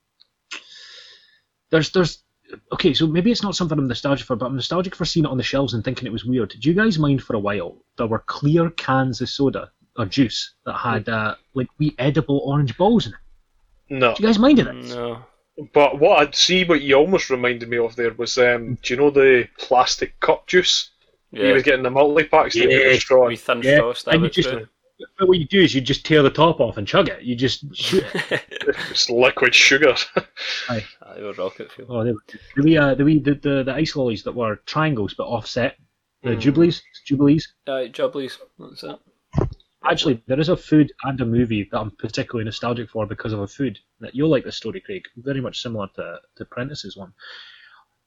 there's there's okay, so maybe it's not something I'm nostalgic for, but I'm nostalgic for seeing it on the shelves and thinking it was weird. Do you guys mind for a while there were clear cans of soda or juice that had uh, like wee edible orange balls in it? No. Do you guys mind of it? No. But what I'd see, what you almost reminded me of there was, um, do you know the plastic cup juice? You Yeah. was getting the multi packs. Yeah. Yeah. straw. Wee thin Yeah, straw and you just- through. But what you do is you just tear the top off and chug it. You just shoot it. It's liquid sugar. Aye, they were rocket fuel. Oh, they were the wee, uh, the, wee the, the the ice lollies that were triangles but offset. The Mm. Jubblies, Jubblies. Aye, Jubblies. That's it. Actually, there is a food and a movie that I'm particularly nostalgic for because of a food that you'll like the story, Craig. Very much similar to the Prentice's one.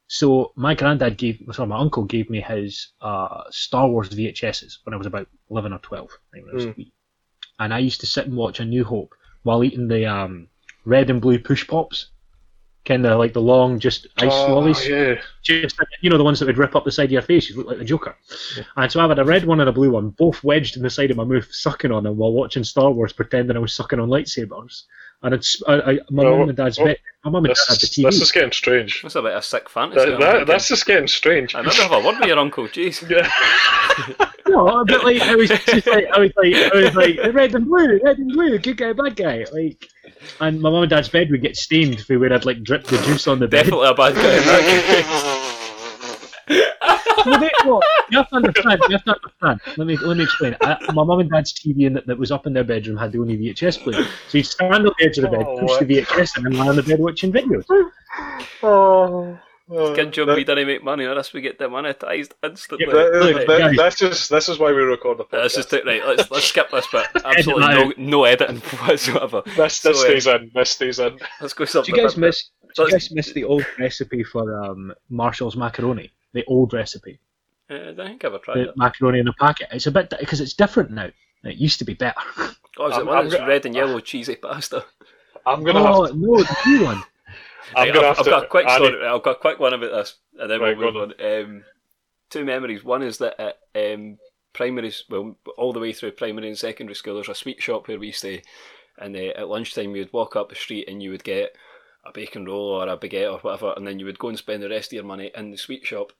So my granddad gave, sorry, my uncle gave me his uh, Star Wars VHSs when I was about eleven or twelve. I think when I was Mm. And I used to sit and watch A New Hope while eating the um, red and blue push pops, kind of like the long, just ice oh, lollies Yeah. just you know the ones that would rip up the side of your face. You look like the Joker. And so I had a red one and a blue one, both wedged in the side of my mouth, sucking on them while watching Star Wars, pretending I was sucking on lightsabers. And it's I, I, my Oh, mum and dad's oh, bed. My mum and dad This, had the TV. this is getting strange. That's a bit of sick fantasy. That, that, that's just getting strange. I remember have a word with your uncle. Jeez. Yeah. No, but like I was just like I was like I was like red and blue, red and blue, good guy, bad guy. Like, and my mum and dad's bed would get stained if we would have like drip the juice on the bed. Definitely a bad guy. Well, they, well, you have to understand. You have to understand. Let me let me explain. I, my mum and dad's TV in, that was up in their bedroom had the only VHS player. So you'd stand on the edge of the bed, Oh, push what? the VHS, and then lie on the bed watching videos. oh. Case. Good job we didn't make money, or else we get demonetized instantly. Yeah, That- Look, that- that's just this is why we record the podcast. Let's just take, right. Let's let's skip this bit. Absolutely no no editing whatsoever. this this So, uh, stays in. This stays in. Let's go something. Do you guys miss? Do you guys miss the old recipe for um, Marshall's macaroni? The old recipe, Uh, I don't think I've ever tried the it. macaroni in a packet. It's a bit because it's different now. It used to be better. Oh, is it I'm- one that's red and yellow cheesy pasta? I'm gonna oh have. To, no, the new one. I'm Right, gonna I've, have I've to. got a quick Annie, story. I've got a quick one about this, and then Right, we'll move on. Um, two memories. One is that at um, primary, well, all the way through primary and secondary school, there's a sweet shop where we stay, and uh, at lunchtime you would walk up the street and you would get a bacon roll or a baguette or whatever, and then you would go and spend the rest of your money in the sweet shop.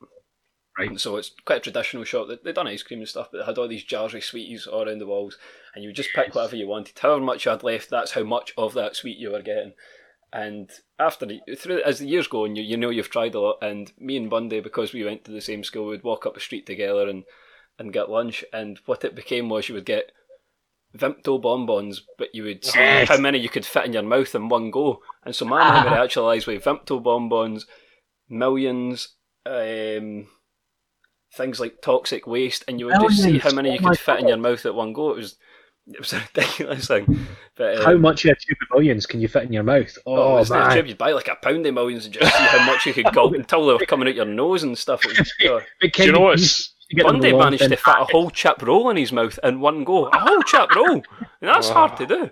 Right. And so it's quite a traditional shop. They- They'd done ice cream and stuff, but they had all these jars of sweeties all around the walls, and you would just pick whatever you wanted. However much you had left, that's how much of that sweet you were getting. And after the, through as the years go on, you you know you've tried a lot. And me and Bundy, because we went to the same school, we'd walk up the street together and and get lunch. And what it became was you would get Vimto bonbons, but you would see Yes. how many you could fit in your mouth in one go. And so my memory actually lies with Vimto bonbons, millions, um, things like toxic waste, and you would just see how many you Oh could fit in your mouth at one go. It was it was a ridiculous thing. But How um, much of a tube of millions can you fit in your mouth? Oh, Oh, it's not man. true. You'd buy like a pound of millions and just see how much you could gulp until they were coming out your nose and stuff. It was, oh. But do you know you- what's? you get them Bundy managed to fit a whole chip roll in his mouth in one go. A whole chip roll. And that's hard to do.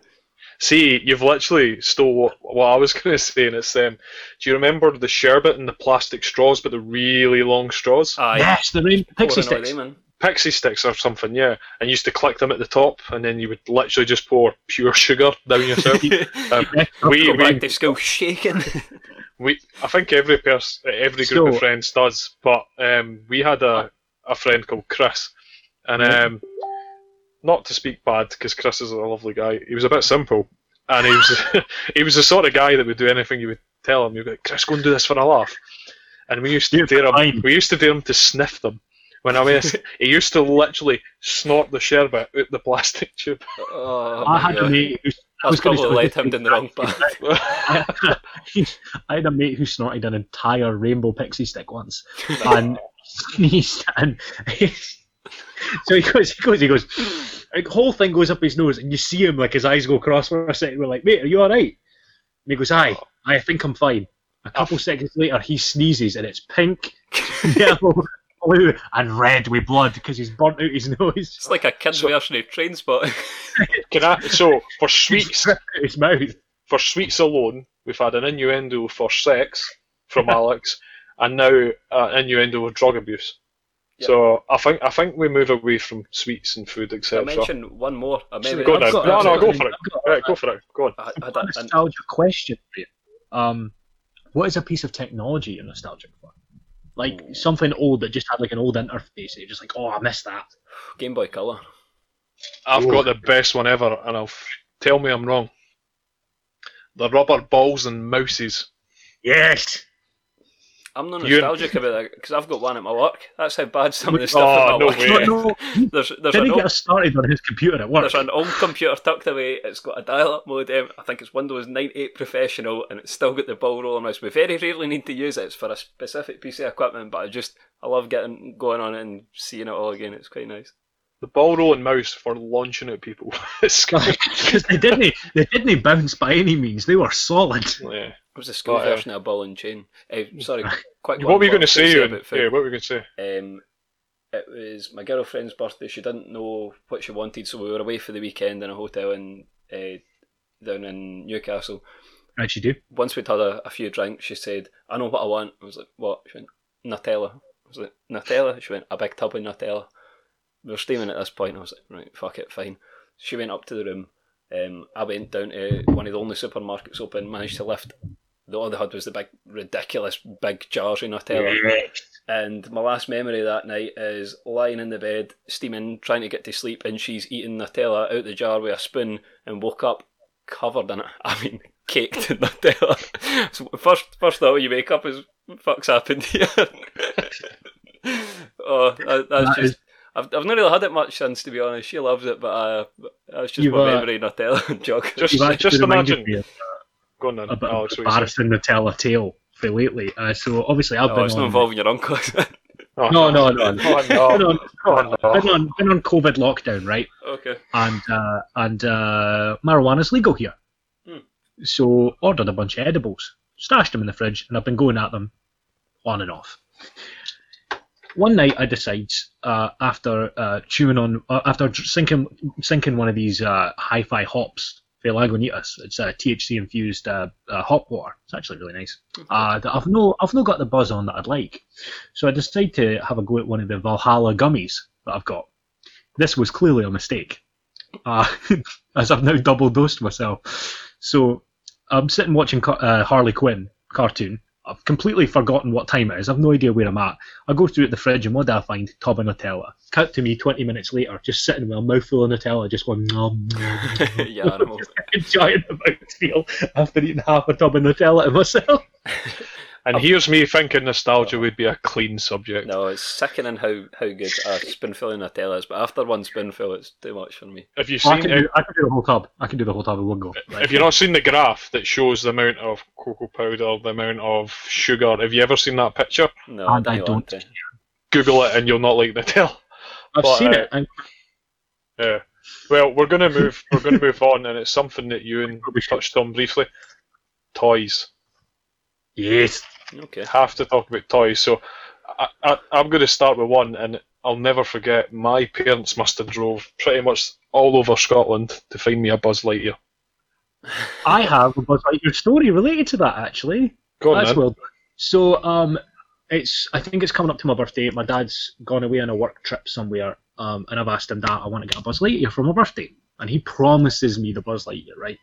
See, you've literally stole what, what I was going to say, and it's um. Do you remember the sherbet and the plastic straws, but the really long straws? Aye. Yes, the rain pixie sticks. them in. Pixie sticks or something, yeah. And you used to click them at the top, and then you would literally just pour pure sugar down yourself. um, we, Go back we, to school shaking. we, I think every person, every group of friends does, but um, we had a, a friend called Chris, and um, not to speak bad because Chris is a lovely guy. He was a bit simple, and he was he was the sort of guy that would do anything you would tell him. You'd be like, Chris, go and do this for a laugh. And we used to dare him. We used to dare him to sniff them. When I mean, he used to literally snort the sherbet out the plastic tube. oh, I my had a mate who I That's was gonna probably led him down the wrong path. I had a mate who snorted an entire rainbow pixie stick once, and sneezed, and so he goes, he goes, he goes, the whole thing goes up his nose, and you see him like his eyes go cross for a second. We're like, mate, are you all right? And he goes, aye. I think I'm fine. A couple seconds later, he sneezes and it's pink, yellow, blue, and red with blood because he's burnt out his nose. It's like a kid's version of Train Spot. Can I, so for sweets, his mouth. for sweets alone, we've had an innuendo for sex from Alex, and now uh, an innuendo of drug abuse. Yep. So I think I think we move away from sweets and food, etc. I etc. mentioned one more. I Sorry, maybe Go I've got- no, no, go for it. I've got- Right, go for it. Go on. I, I, had got a a- nostalgia question for you. Um, what is a piece of technology you're nostalgic for? Like oh. something old that just had like an old interface. You're just like, oh, I missed that. Game Boy Color. I've Ooh. got the best one ever, and I'll f- tell me I'm wrong. The rubber balls and mouses. Yes. I'm not You- nostalgic about that because I've got one at my work. That's how bad some of the stuff Oh, at my no work. way. No, no, he There's there's didn't an get started on his computer at work. there's an old computer tucked away. It's got a dial-up modem. I think it's Windows 98 Professional, and it's still got the ball rolling mouse. We very rarely need to use it. It's for a specific piece of equipment, but I just I love getting going on it and seeing it all again. It's quite nice. The ball rolling mouse for launching at people. it's because they didn't they didn't bounce by any means. They were solid. yeah. It was a school Oh, yeah. version of a ball and chain. Eh, sorry, quick. What were you going to quick say? Ewan? Yeah, what were you going to say? Um, it was my girlfriend's birthday. She didn't know what she wanted, so we were away for the weekend in a hotel in uh, down in Newcastle. Right, she do. Once we'd had a, a few drinks, she said, "I know what I want." I was like, "What?" She went, "Nutella." I was like, "Nutella." She went, "A big tub of Nutella." We were steaming at this point. I was like, "Right, fuck it, fine." She went up to the room. Um, I went down to one of the only supermarkets open. Managed to lift. The all they had was the big, ridiculous, big jars of Nutella. And my last memory that night is lying in the bed, steaming, trying to get to sleep, and she's eating Nutella out the jar with a spoon and woke up covered in it. I mean, caked in Nutella. so first, first thought when you wake up is, fuck's happened here? oh, that, that's That just. is- I've, I've not really had it much since, to be honest. She loves it, but uh, that's just You've, my uh, memory of Nutella and jug. Just, You've actually just reminded imagine. me of Go on then. a bit Alex, of what you embarrassing Nutella tale for lately. Uh, so obviously I've Oh, been it's on. not involving your uncle. is it? Oh, No, no, no, no. Oh, been on, Oh, no. been on, been on COVID lockdown, right? okay. And uh, and uh, marijuana's legal here. Hmm. So ordered a bunch of edibles, stashed them in the fridge, and I've been going at them on and off. One night I decide uh, after uh, chewing on uh, after sinking sinking one of these uh, hi-fi hops for Lagunitas. It's a THC infused uh, uh, hop water. It's actually really nice. Uh, that I've no I've no got the buzz on that I'd like. So I decide to have a go at one of the Valhalla gummies that I've got. This was clearly a mistake, uh, as I've now double dosed myself. So I'm sitting watching Car- uh, Harley Quinn cartoon. I've completely forgotten what time it is. I've no idea where I'm at. I go through at the fridge and what do I find? Tub of Nutella. Cut to me 20 minutes later, just sitting with a mouthful of Nutella, just going nom, nom, nom. yeah, animal. enjoying the mouthfeel after eating half a tub of Nutella to myself. And here's me thinking nostalgia would be a clean subject. No, it's sickening how, how good a spoonful of Nutella is, but after one spoonful, it's too much for me. Have you I seen can, it? do, I can do the whole tub. I can do the whole tub in one go. Right. Have you not seen the graph that shows the amount of cocoa powder, the amount of sugar? Have you ever seen that picture? No, And I don't. don't. to. Google it and you'll not like the tell. I've but, seen uh, it. And Yeah. Well, we're gonna move. We're gonna move on, and it's something that you and we touched on briefly. Toys. yes. Okay. Have to talk about toys. So, I, I, I'm going to start with one, and I'll never forget. My parents must have drove pretty much all over Scotland to find me a Buzz Lightyear. I have a Buzz Lightyear story related to that actually. Go on That's then. well done. So um, it's I think it's coming up to my birthday. My dad's gone away on a work trip somewhere, um, and I've asked him, that I want to get a Buzz Lightyear for my birthday, and he promises me the Buzz Lightyear, right?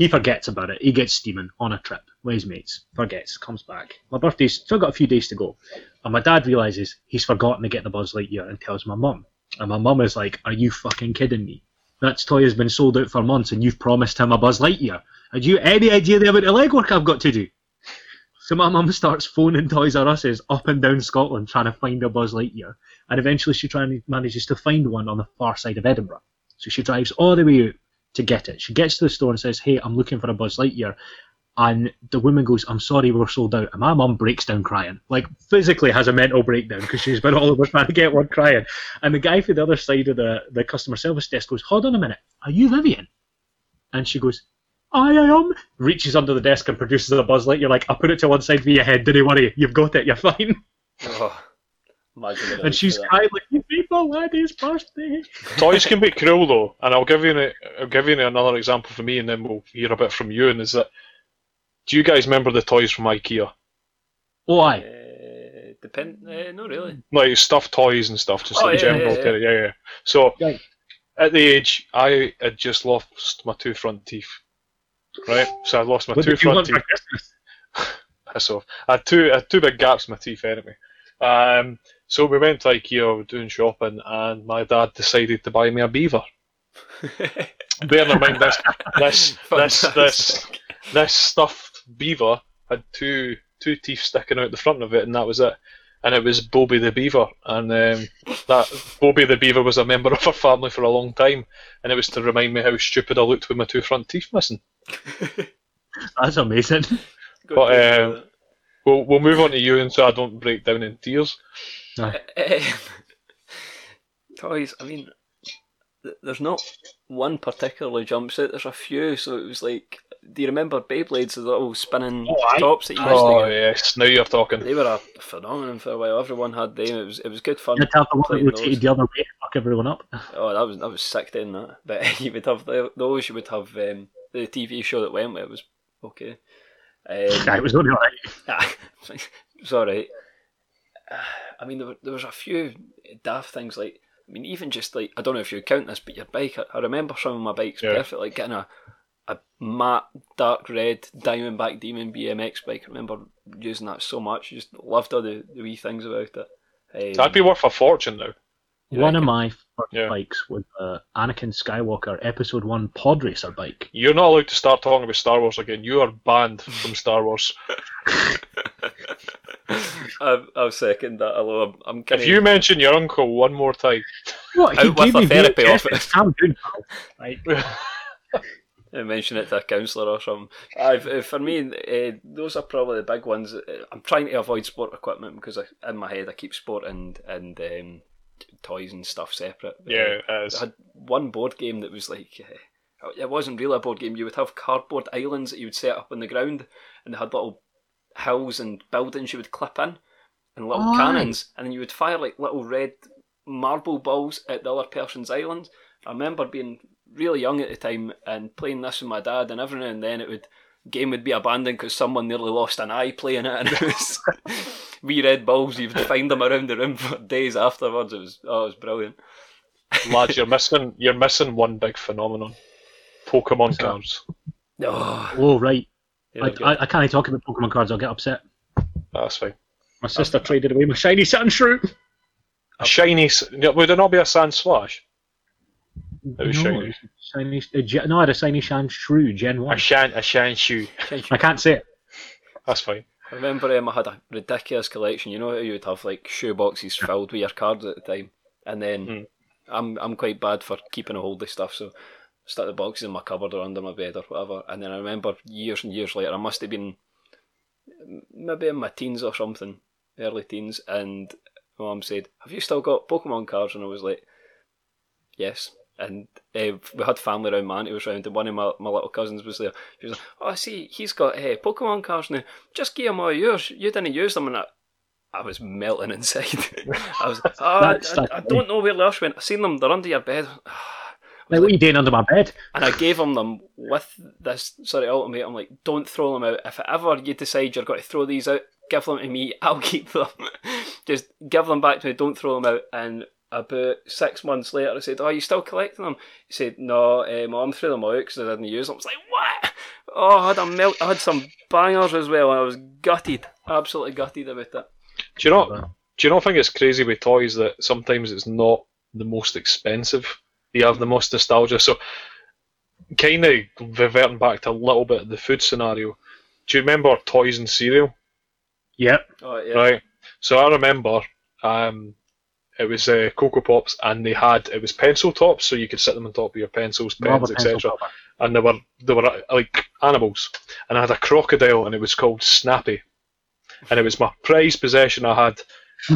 He forgets about it. He gets steaming on a trip with his mates. Forgets, comes back. My birthday's still got a few days to go, and my dad realizes he's forgotten to get the Buzz Lightyear and tells my mum. And my mum is like, "Are you fucking kidding me? That toy has been sold out for months, and you've promised him a Buzz Lightyear. Had you any idea the amount of legwork I've got to do?" So my mum starts phoning Toys R Us's up and down Scotland trying to find a Buzz Lightyear, and eventually she and manages to find one on the far side of Edinburgh. So she drives all the way out to get it. She gets to the store and says, "Hey, I'm looking for a Buzz Lightyear," and the woman goes, "I'm sorry, we're sold out." And my mum breaks down crying, like physically has a mental breakdown because she's been all over trying to get one crying. And the guy from the other side of the the customer service desk goes, "Hold on a minute, are you Vivian?" And she goes, I am. Reaches under the desk and produces a buzz light. You're like, I put it to one side for your head. Don't worry, you've got it. You're fine. Oh, And she's crying like, "You laddie's birthday." Toys can be cruel though, and I'll give you an, I'll give you another example for me, and then we'll hear a bit from you. And is that do you guys remember the toys from IKEA, Oh, aye. Uh, depend. Uh, not really. like stuffed toys and stuff, just Oh, like yeah, general, yeah, kind of- yeah, yeah. So Right. at the age, I had just lost my two front teeth, right? So I lost my What two did front want teeth. for piss off. I had two, I had two big gaps in my teeth anyway. Um, so we went to IKEA, we were doing shopping, and my dad decided to buy me a beaver. Bear in mind this, this, this, this, this stuffed beaver had two two teeth sticking out the front of it, and that was it. And it was Bobby the beaver, and um, that Bobby the beaver was a member of our family for a long time, and it was to remind me how stupid I looked with my two front teeth missing. That's amazing. Good But, to um, know We'll we'll move on to you, and so I don't break down in tears. that. Um, toys. I mean, there's not one particularly jumps out. There's a few. So it was like, do you remember Beyblades? The little spinning Oh, aye. tops that you used Oh to get. yes, now you're talking. They were a phenomenon for a while. Everyone had them. It was it was good fun. You'd have the one that rotated those. the other way to fuck everyone up. Oh, that was that was sick doing that. But you would have the, those. You would have um, the TV show that went with it was okay. Um, Aye, it was only alright. Ah, it's alright. I mean, there, were, there was a few daft things like, I mean, even just like, I don't know if you count this, but your bike, I, I remember some of my bikes Yeah. perfect, like getting a, a matte, dark red Diamondback Demon BMX bike. I remember using that so much, just loved all the, the wee things about it. Um, That'd be worth a fortune now. You One of my first Yeah. bikes with uh, Anakin Skywalker Episode 1 pod racer bike. You're not allowed to start talking about Star Wars again. You are banned from Star Wars. I'll, I'll second that, although I'm, I'm kind If you mention your uncle one more time, What? Out with a therapy office. I'm good. Right. I mention it to a counsellor or something. I've, uh, for me, uh, those are probably the big ones. Uh, I'm trying to avoid sport equipment because I, in my head I keep sport and and um, toys and stuff separate. But, uh, yeah, as I had one board game that was like. Uh, it wasn't really a board game. You would have cardboard islands that you would set up on the ground, and they had little hills and buildings you would clip in, and little Oh, aye. cannons, and then you would fire like little red marble balls at the other person's island. I remember being really young at the time and playing this with my dad, and every now and then it would game would be abandoned because someone nearly lost an eye playing it, and it was wee red balls. You would find them around the room for days afterwards. It was oh, it was brilliant. lads, you're missing you're missing one big phenomenon. Pokemon cards. Oh, Oh, right. yeah, I. I, I can't talk about Pokemon cards, I'll get upset. That's fine. My sister traded away my shiny Sandshrew. A shiny. Would it not be a Sandslash? It was no, shiny. shiny. uh, no, I had a shiny Shan Sandshrew, Gen 1. A 1. shan a shan shoe. I can't say it. That's fine. I remember um, I had a ridiculous collection. You know how you would have like shoe boxes filled with your cards at the time, and then Mm. I'm I'm quite bad for keeping a hold of stuff, so I stuck the boxes in my cupboard or under my bed or whatever. And then I remember years and years later, I must have been maybe in my teens or something, early teens, and my mum said, "Have you still got Pokemon cards?" And I was like, "Yes." And uh, we had family around, my auntie was around, and one of my, my little cousins was there. She was like, "Oh, I see, he's got uh, Pokemon cards now. Just give him all yours. You didn't use them." And I, I was melting inside. I was, oh, I, I, I don't know where the others went. I've seen them. They're under your bed. Like, what are you doing under my bed? And I gave him them with this sort of ultimatum, like, don't throw them out. If ever you decide you're going to throw these out, give them to me. I'll keep them. Just give them back to me. Don't throw them out. And about six months later, I said, "Oh, you still collecting them?" He said, "No, uh, mum threw them out because I didn't use them." I was like, "What?" Oh, I had a melt. I had some bangers as well, and I was gutted, absolutely gutted about that. Do you not? Do you not think it's crazy with toys that sometimes it's not the most expensive? You have the most nostalgia. So, kind of reverting back to a little bit of the food scenario. Do you remember toys and cereal? Yep. Oh yeah. Right. So I remember um, it was uh, Cocoa Pops, and they had it was pencil tops, so you could sit them on top of your pencils, pens, etc. And they were they were uh, like animals, and I had a crocodile, and it was called Snappy, and it was my prized possession. I had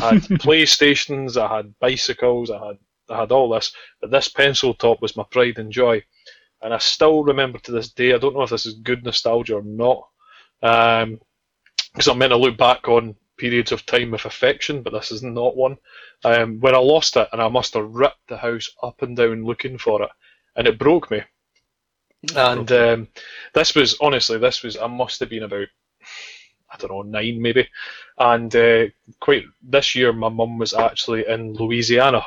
I had PlayStations, I had bicycles, I had I had all this, but this pencil top was my pride and joy. and I still remember to this day. I don't know if this is good nostalgia or not, because I'm meant to look back on periods of time with affection, but this is not one. Um, when I lost it, and I must have ripped the house up and down looking for it, and it broke me. And um, this was honestly, this was I must have been about I don't know nine maybe, and uh, quite this year my mum was actually in Louisiana,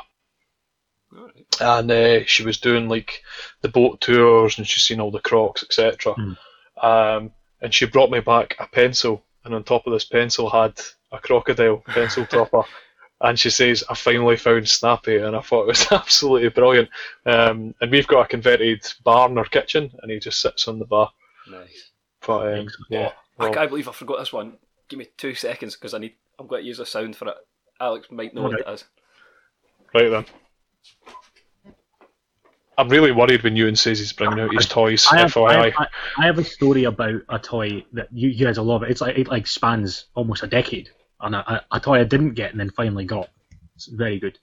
and uh, she was doing like the boat tours and she's seen all the crocs etc. Hmm. Um, and she brought me back a pencil, and on top of this pencil had a crocodile pencil topper. And she says, I finally found Snappy, and I thought it was absolutely brilliant. Um, and we've got a converted barn or kitchen, and he just sits on the bar. Nice. But um, yeah, I can't believe I forgot this one. Give me two seconds because I need. I'm going to use a sound for it. Alex might know what it is. right then. I'm really worried when Ewan says he's bringing out his toys. I have, I, have, I, I have a story about a toy that you, you guys will love. It. It's like it like spans almost a decade, and a, a, a toy I didn't get and then finally got. It's very good.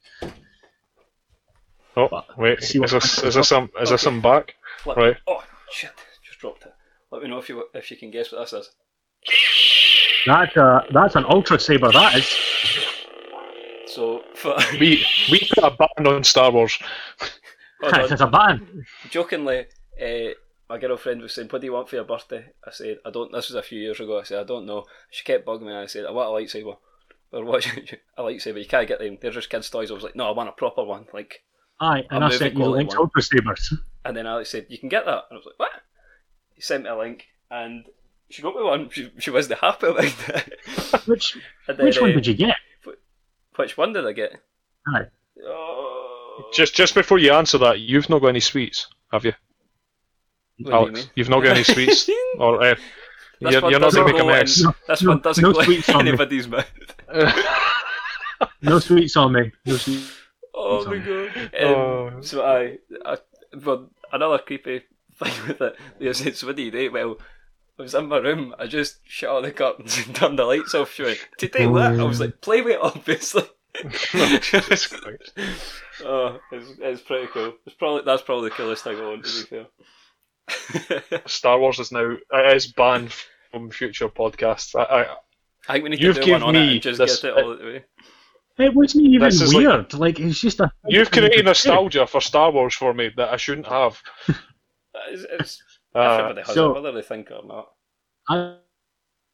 Oh, wait, See what is this, is this some is this some back? Let- Right. Oh shit! Just dropped it. Let me know if you if you can guess what this is. That's a that's an Ultrasaber. That is. So for We we put a button on Star Wars. hold on. it's a button. jokingly, uh, my girlfriend was saying, "What do you want for your birthday?" I said, "I don't." This was a few years ago. I said, "I don't know." She kept bugging me. and I said, "I want a lightsaber." Or what? a lightsaber? You can't get them. They're just kids' toys. I was like, "No, I want a proper one." Like, Aye, and A I movie sent you the quality link to sabers. and then Alex said, "You can get that." And I was like, "What?" He sent me a link, and she got me one. She, she wasn't happy about it. Which then, which one uh, did you get? Which one did I get? Aye. Oh, Just just before you answer that, you've not got any sweets, have you, what do you Alex? mean? You've not got any sweets, or uh, you're, one you're not doesn't going to make a go in- mess. This No- one doesn't no go sweets in on anybody's mouth. No sweets on me. No sweets. Oh It's my on. god. Um, Oh. So I, I, but another creepy thing with it. They said, "So what do you do?" Well, I was in my room. I just shut all the curtains and turned the lights off. She went, "To do what?" I was like, "Play with it, obviously." Oh, it's, it's pretty cool. It's probably that's probably the coolest thing I want to be fair. Star Wars is now it is banned from future podcasts. I, I, I think we need to do one give on it me and just this- get it all out the way. It wasn't even This is like- weird. Like, it's just a. you've created nostalgia for Star Wars for me that I shouldn't have. It's, it's, Uh, everybody has so- it, whether they think or not. I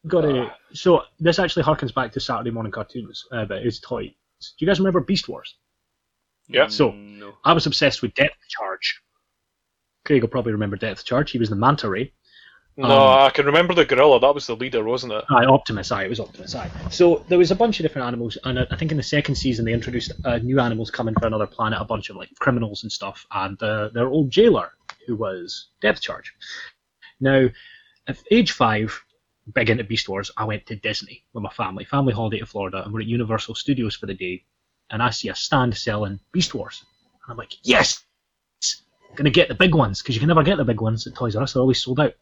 got a. So this actually harkens back to Saturday morning cartoons, uh, but it's toys. Do you guys remember Beast Wars? Yeah. So- Mm, no. I was obsessed with Depth Charge. Craig will probably remember Depth Charge. He was the Manta Ray. no, Um, I can remember the gorilla. That was the leader, wasn't it? Aye, Optimus. Aye, it was Optimus. Aye. So there was a bunch of different animals, and I think in the second season they introduced uh, new animals coming for another planet, a bunch of like criminals and stuff, and uh, their old jailer, who was Depth Charge. Now, at age five, big into Beast Wars, I went to Disney with my family, family holiday to Florida, and we're at Universal Studios for the day, and I see a stand selling Beast Wars, and I'm like, yes, I'm gonna get the big ones because you can never get the big ones at Toys R Us; they're always sold out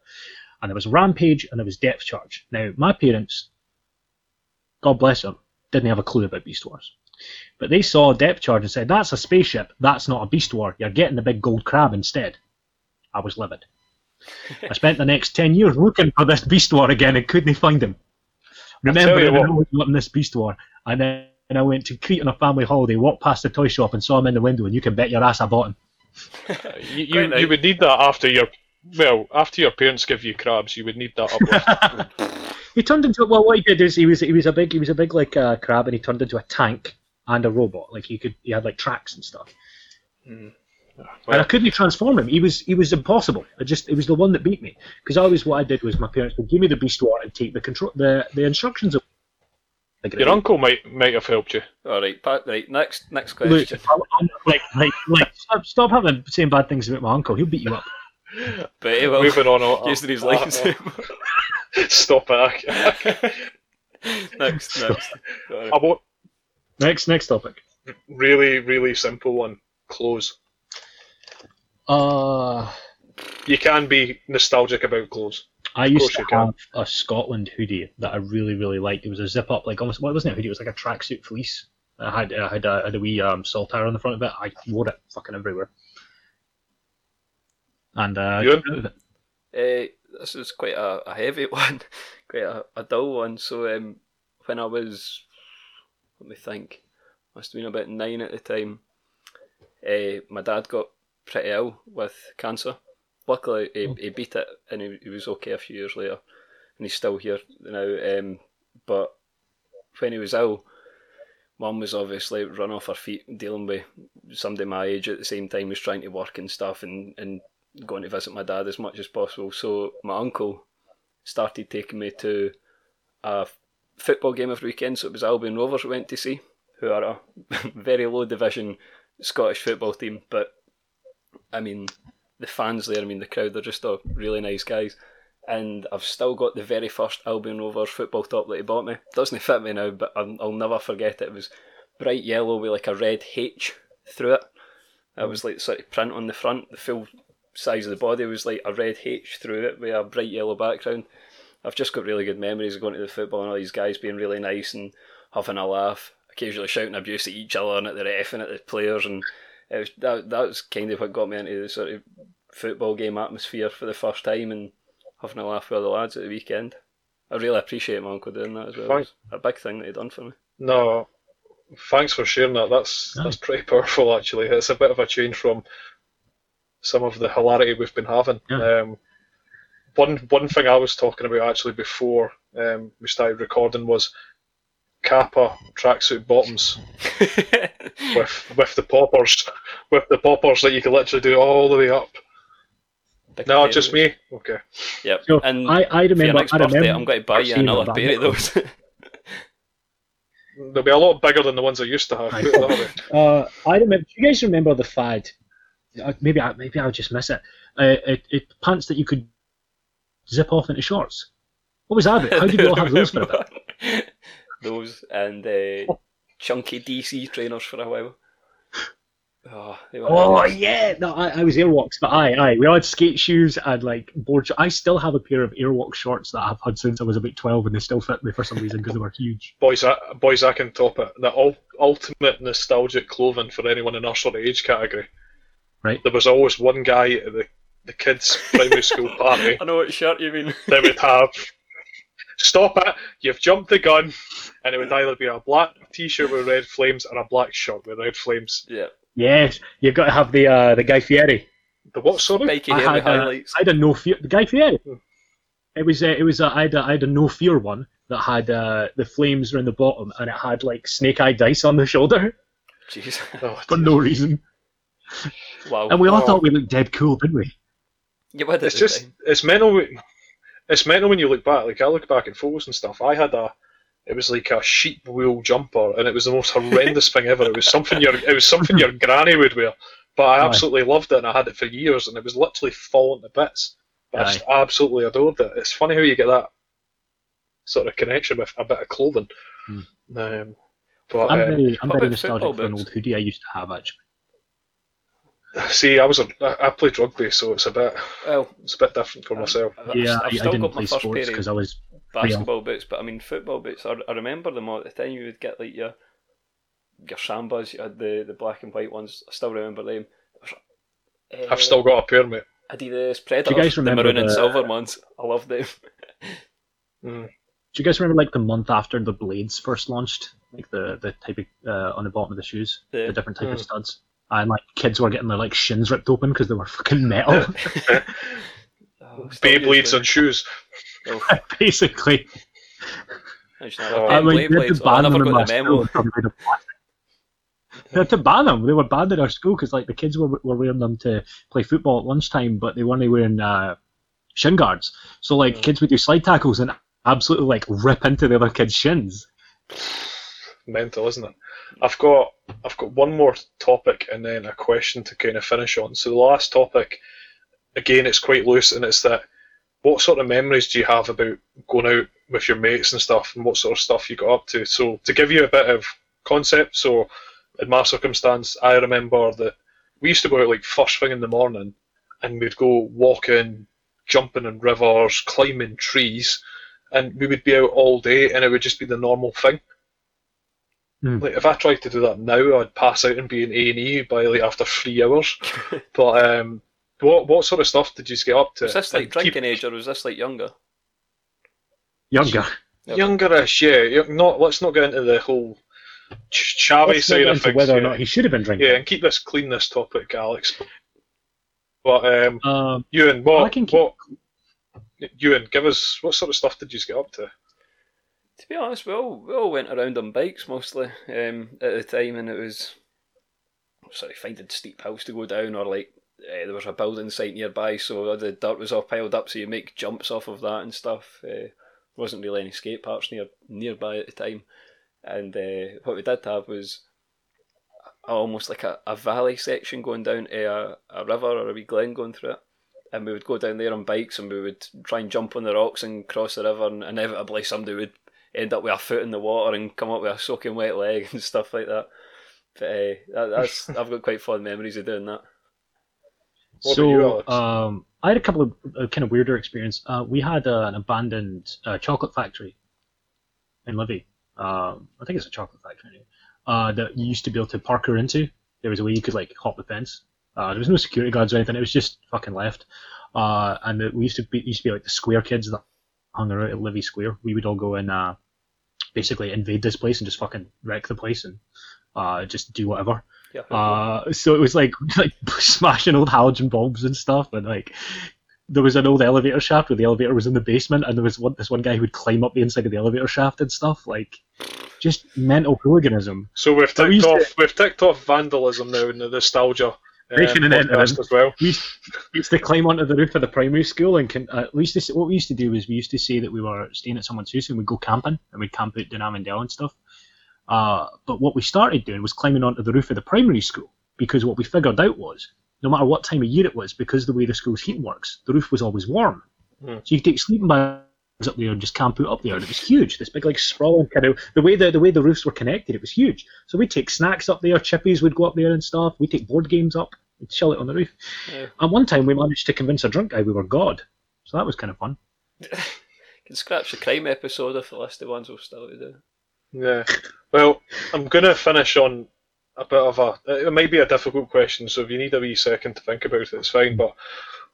and there was Rampage and there was Depth Charge. Now, my parents, God bless them, didn't have a clue about Beast Wars. But they saw Depth Charge and said, that's a spaceship, that's not a Beast War, you're getting the big gold crab instead. I was livid. I spent the next 10 years looking for this Beast War again and couldn't find him. Remember, I was wanting this Beast War. And then I went to Crete on a family holiday, walked past the toy shop and saw him in the window, and you can bet your ass I bought him. You, you, you would need that after your well, after your parents give you crabs, you would need that uplift. He turned into well. What he did is he was he was a big he was a big like uh, crab, and he turned into a tank and a robot. Like he could he had like tracks and stuff. and I couldn't transform him. He was he was impossible. I just it was the one that beat me because always what I did was my parents would give me the beast war and take the control the the instructions. Of, like, your uncle might might have helped you. All right, Pat. Right, next next Look, question. I'm- like like like stop, stop having saying bad things about my uncle. He'll beat you up. But he will. Moving on. uh, Using his uh, legs. uh, Stop it. next, next. Sorry. I want Next next topic. really, really simple one. Clothes. Uh You can be nostalgic about clothes. I used to you can. have a Scotland hoodie that I really, really liked. It was a zip up, like almost, well, it wasn't a hoodie, it was like a tracksuit fleece. I had, I had, a, I had a wee um, saltire on the front of it. I wore it fucking everywhere. But it will. Next, next topic. Used to these legs. Next, next topic. Really, really simple one. I used to have a Scotland hoodie that I really, really liked. It was a zip up, like almost, well, it wasn't a hoodie, it was like a tracksuit fleece. I had, I had, a, I had a wee um, saltire on the front of it. I wore it fucking everywhere. And uh, Ewan? Uh, this is quite a, a heavy one, quite a, a dull one. So um, when I was, let me think, must have been about nine at the time. Uh, my dad got pretty ill with cancer. Luckily, he, he beat it and he, he was okay a few years later, and he's still here now. Um, but when he was ill, mum was obviously run off her feet dealing with somebody my age at the same time was trying to work and stuff and, and going to visit my dad as much as possible. So my uncle started taking me to a football game every weekend. So it was Albion Rovers we went to see, who are a very low division Scottish football team. But I mean, the fans there, I mean, the crowd, they're just all really nice guys. And I've still got the very first Albion Rovers football top that he bought me. Doesn't fit me now, but I'll, I'll never forget it. It was bright yellow with like a red H through it. It was like sort of print on the front. The full size of the body was like a red H through it with a bright yellow background. I've just got really good memories of going to the football and all these guys being really nice and having a laugh, occasionally shouting abuse at each other and at the ref and at the players, and it was, that that was kind of what got me into the sort of football game atmosphere for the first time and having a laugh with the lads at the weekend. I really appreciate my uncle doing that as well. It was a big thing that he done for me. No, thanks for sharing that. That's Aye. that's pretty powerful actually. It's a bit of a change from some of the hilarity we've been having. Yeah. Um, one one thing I was talking about actually before um, we started recording was Kappa tracksuit bottoms with with the poppers, with the poppers that you can literally do all the way up. Big No, pair just me. Okay. Yep. So and I, I for your remember. next I birthday, remember I'm going to buy you another pair of those. They'll be a lot bigger than the ones I used to have. Put it that way. Uh, I remember. Do you guys remember the fad? Uh, Maybe I maybe I'll just miss it. Uh, it, it pants that you could zip off into shorts. What was that about? How did you all have those for a bit? those and uh, chunky DC trainers for a while. Oh, Oh yeah, no, I, I was Airwalks, but aye, aye, we all had skate shoes and like board. Sh- I still have a pair of Airwalk shorts that I've had since I was about twelve, and they still fit me for some reason because they were huge. Boys, I, boys, I can top it. The ul- ultimate nostalgic clothing for anyone in our sort of age category. Right. There was always one guy at the, the kids' primary school party I know what shirt you mean. that would have, stop it, you've jumped the gun, and it would either be a black t-shirt with red flames or a black shirt with red flames. yeah, Yes, you've got to have the uh, the Guy Fieri. The what, sort of? I hair with had, uh, highlights. I had a no fear. The Guy Fieri. Hmm. It was uh, it was uh, I had a, I had a no fear one that had uh, the flames around the bottom and it had like snake eye dice on the shoulder Jeez, Oh, for no reason. wow. And we all Oh. thought we looked dead cool, didn't we? you would at it's just time. it's mental. It's mental when you look back. Like I look back at photos and stuff. I had a, it was like a sheep wool jumper, and it was the most horrendous thing ever. It was something your it was something your granny would wear, but I Aye. absolutely loved it, and I had it for years, and it was literally falling to bits. But I just absolutely adored it. It's funny how you get that sort of connection with a bit of clothing. Hmm. Um, but I'm um, very I'm very nostalgic for an old hoodie I used to have actually. See, I was a, I I played rugby, so it's a bit Well, it's a bit different for myself. I've, Yeah, I've I, I still didn't got my first sports pair because of I was basketball boots, but I mean football boots. I, I remember them all at the time. You would get like your your Shambas, you had the, the black and white ones. I still remember them. Uh, I've still got a pair, mate. Adidas Predators, guys remember the remember maroon and the- silver ones. I love them. Mm. Do you guys remember like the month after the blades first launched, like the the type of uh, on the bottom of the shoes, The- the different type of Mm. studs, and like kids were getting their like shins ripped open because they were fucking metal, Oh, still use Beyblades them. and shoes. Oh, basically. actually, I Oh. I mean, they had Beyblades. to Oh, ban them in my school from made of plastic. They had to ban them. They were banned in our school because like the kids were were wearing them to play football at lunchtime, but they weren't wearing uh, shin guards. So like Mm. kids would do slide tackles and absolutely like rip into the other kid's shins. Mental, isn't it? I've got I've got one more topic and then a question to kind of finish on. So the last topic, again, it's quite loose, and it's that what sort of memories do you have about going out with your mates and stuff, and what sort of stuff you got up to? So to give you a bit of concept, so in my circumstance, I remember that we used to go out like first thing in the morning, and we'd go walking, jumping in rivers, climbing trees, and we would be out all day, and it would just be the normal thing. Like if I tried to do that now, I'd pass out and be in A and E by like after three hours. but um, what what sort of stuff did you get up to? Was this like And keep- drinking age or was this like younger? Younger. Youngerish, yeah. Not let's not get into the whole ch- chavvy Let's not side get of into things. whether or not he should have been drinking. Yeah, and keep this clean this topic, Alex. But um, Um, Ewan, what I can keep- what Ewan, give us what sort of stuff did you get up to? To be honest, we all, we all went around on bikes mostly um, at the time, and it was sorry finding steep hills to go down, or like uh, there was a building site nearby, so the dirt was all piled up, so you make jumps off of that and stuff. Uh, wasn't really any skate parks near nearby at the time, and uh, what we did have was almost like a, a valley section going down to a, a river or a wee glen going through it. And we would go down there on bikes and we would try and jump on the rocks and cross the river, and inevitably somebody would end up with a foot in the water and come up with a soaking wet leg and stuff like that. But uh, that, that's I've got quite fond memories of doing that. What about you, so um, I had a couple of uh, kind of weirder experience. Uh, we had uh, an abandoned uh, chocolate factory in Livy. Um, I think it's a chocolate factory anyway, uh, that you used to be able to parkour into. There was a way you could like hop the fence. Uh, there was no security guards or anything. It was just fucking left. Uh, and it, we used to be used to be like the square kids that hung around at Livy Square. We would all go and uh, basically invade this place and just fucking wreck the place and uh, just do whatever. Yeah. Uh, so it was like like smashing old halogen bulbs and stuff, and like there was an old elevator shaft where the elevator was in the basement, and there was one, this one guy who would climb up the inside of the elevator shaft and stuff, like just mental hooliganism. So we've ticked used off we've ticked off vandalism now and the nostalgia Making an end of podcast it. as well. We used, to climb onto the roof of the primary school, and can, uh, we used to what we used to do was we used to say that we were staying at someone's house and we'd go camping and we'd camp out down Avondale and stuff. Uh, but what we started doing was climbing onto the roof of the primary school because what we figured out was no matter what time of year it was, because the way the school's heating works, the roof was always warm. Hmm. So you could take sleeping bags up there and just camp out up there. And it was huge. This big like sprawling kind of the way the the way the roofs were connected, it was huge. So we'd take snacks up there, chippies would go up there and stuff. We'd take board games up, we'd chill it on the roof. Yeah. And one time we managed to convince a drunk guy we were God. So that was kind of fun. Can scratch the crime episode off the list of ones we'll still do. Yeah. Well, I'm gonna finish on a bit of a. It might be a difficult question, so if you need a wee second to think about it, it's fine. But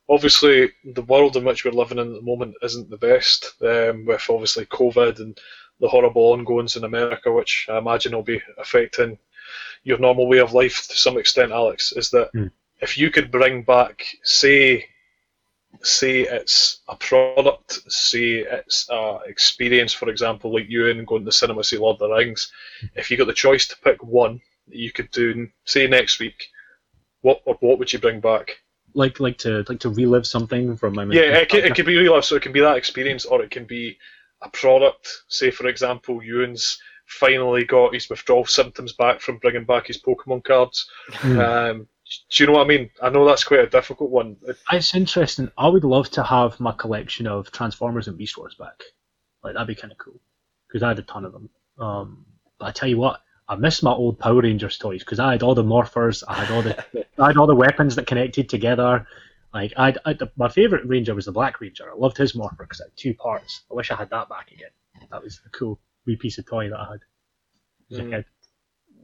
obviously, the world in which we're living in at the moment isn't the best. Um, with obviously COVID and the horrible ongoings in America, which I imagine will be affecting your normal way of life to some extent, Alex. Is that Hmm. if you could bring back, say, say it's a product, say it's an experience, for example, like you and going to the cinema see Lord of the Rings. If you got the choice to pick one that you could do, say next week, what or what would you bring back? Like like to like to relive something from my Yeah, it could, it could be real life, so it can be that experience, or it can be a product. Say, for example, Ewan's finally got his withdrawal symptoms back from bringing back his Pokemon cards. Hmm. Um, do you know what I mean? I know that's quite a difficult one. It's interesting. I would love to have my collection of Transformers and Beast Wars back. Like that'd be kind of cool because I had a ton of them. Um, but I tell you what, I miss my old Power Rangers toys because I had all the morphers, I had all the, I had all the weapons that connected together. Like I, my favorite Ranger was the Black Ranger. I loved his morpher because it had two parts. I wish I had that back again. That was a cool wee piece of toy that I had as a Mm. kid.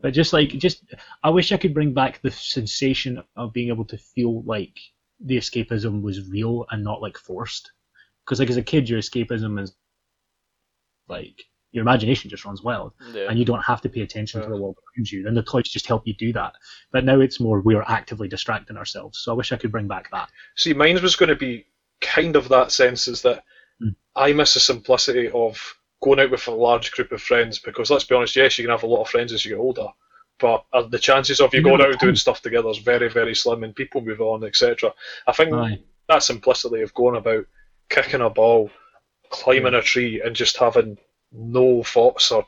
But just like just, I wish I could bring back the sensation of being able to feel like the escapism was real and not like forced. Because like as a kid, your escapism is like your imagination just runs wild, Yeah. and you don't have to pay attention to the world around you. Then the toys just help you do that. But now it's more we're actively distracting ourselves. So I wish I could bring back that. See, mine was going to be kind of that sense is that Hmm. I miss the simplicity of going out with a large group of friends because let's be honest, yes, you can have a lot of friends as you get older, but the chances of you You going out and doing stuff together is very, very slim and people move on, etc. I think Aye. that simplicity of going about kicking a ball, climbing a tree, and just having no thoughts or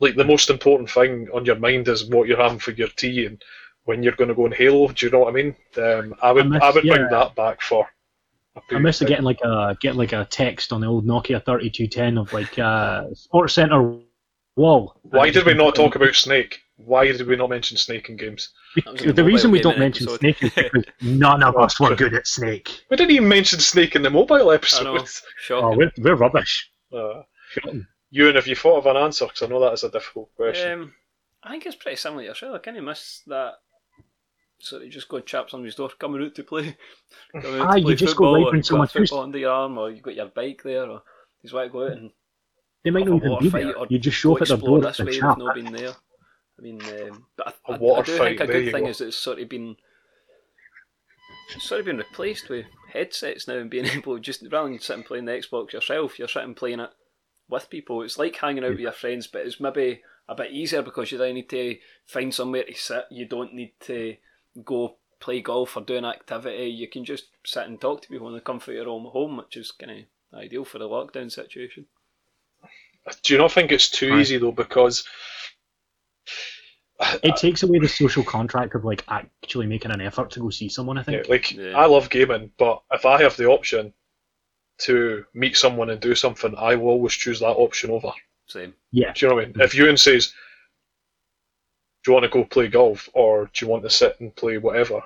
like the most important thing on your mind is what you're having for your tea and when you're going to go in Halo. Do you know what I mean? Um, I would, I, miss- would bring yeah. that back for. a I period miss of getting like a getting like a text on the old Nokia 3210 of like uh, Sports Center wall. Why did we not talk about Snake? Why did we not mention Snake in games? That was in the The reason we don't mention episode. Snake is because none of us were good at Snake. We didn't even mention Snake in the mobile I know. episode. Oh, we're, we're rubbish. Uh, Shocking. Ewan, have you thought of an answer? Because I know that is a difficult question. Um, I think it's pretty similar to yourself. I kind of miss that So you just go and chap somebody's door, coming out to play. Coming Ah, you just go football, right or when someone's a football under your arm, or you've got your bike there, or you just want to go out and They might not even be there. You just show up at their explore door this and way chat. They've not been there. I mean, um, but I, A I- I water do fight, think a good thing go. is it's sort of been it's sort of been replaced with headsets now and being able to just rather than sitting playing the Xbox yourself, you're sitting playing it with people. It's like hanging out with your friends, but it's maybe a bit easier because you don't need to find somewhere to sit. You don't need to go play golf or do an activity. You can just sit and talk to people in the comfort of your own home, which is kind of ideal for the lockdown situation. Do you not think it's too Aye. easy though? Because It takes away the social contract of like actually making an effort to go see someone. I yeah, think. like Yeah. I love gaming, but if I have the option to meet someone and do something, I will always choose that option over. Same. Yeah. Do you know what I mean? If Ewan says, "Do you want to go play golf or do you want to sit and play whatever?"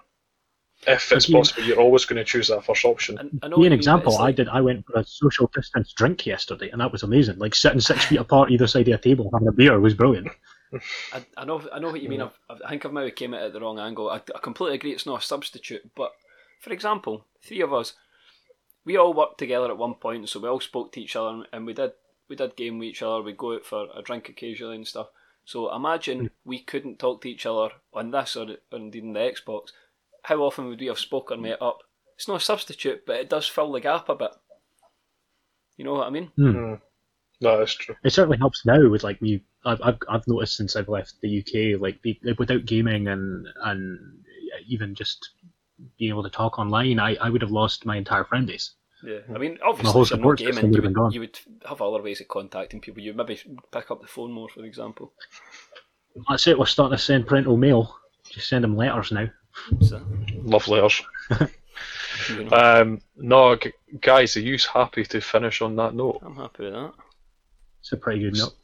If it's If possible, you're always going to choose that first option. And I Be an you mean, but example. it's I did. I went for a social distance drink yesterday, and that was amazing. Like sitting six feet apart either side of a table having a beer was brilliant. I, I know I know what you mean. I've, I've, I think I've maybe came at it at the wrong angle. I, I completely agree. It's not a substitute, but for example, three of us, we all worked together at one point, so we all spoke to each other, and, and we did we did game with each other. We would go out for a drink occasionally and stuff. So imagine hmm. we couldn't talk to each other on this or, or indeed in the Xbox. How often would we have spoken met up? It's not a substitute, but it does fill the gap a bit. You know what I mean? Hmm. Hmm. No, that's true. It certainly helps now with like me. I've, I've, I've noticed since I've left the UK, like the, without gaming and and even just being able to talk online, I, I would have lost my entire friend base. Yeah, I mean, The whole obviously, if you're not support system gaming, would you have been would, gone. you would have other ways of contacting people. You maybe pick up the phone more, for example. That's it. We're starting to send parental mail. Just send them letters now. So, Love letters. Um, no, g- guys, are you happy to finish on that note? I'm happy with that. It's a pretty good note.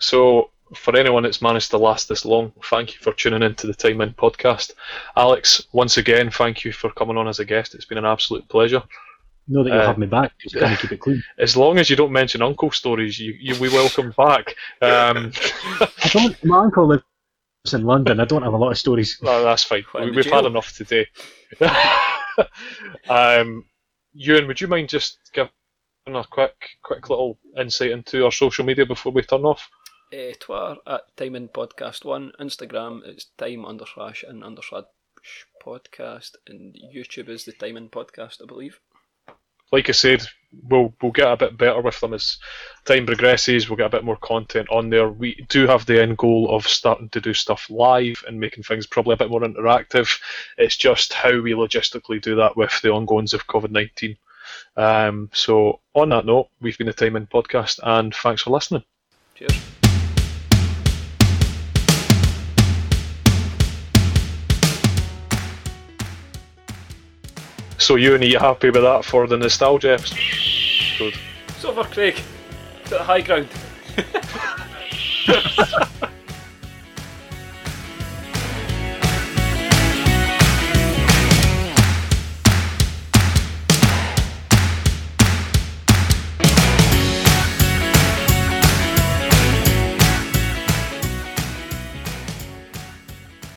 So, for anyone that's managed to last this long, thank you for tuning in to the Time In podcast. Alex, once again, thank you for coming on as a guest. It's been an absolute pleasure. Know that you'll Uh, have me back because you can't keep it clean. As long as you don't mention uncle stories, you, you we welcome back. Um, I don't. My uncle lives in London. I don't have a lot of stories. no, that's fine. What, We, we've had enough today. um, Ewan, would you mind just giving a quick, quick little insight into our social media before we turn off? Uh, Twitter at Time In Podcast One, Instagram it's Time underslash and underslash podcast, and YouTube is the Time In Podcast, I believe. like I said, we'll we'll get a bit better with them as time progresses. We'll get a bit more content on there. We do have the end goal of starting to do stuff live and making things probably a bit more interactive. It's just how we logistically do that with the ongoings of COVID nineteen. Um, so on that note, we've been the Time In podcast, and thanks for listening. Cheers. So Ewan are you happy with that for the nostalgia episode? It's over, Craig. To the high ground.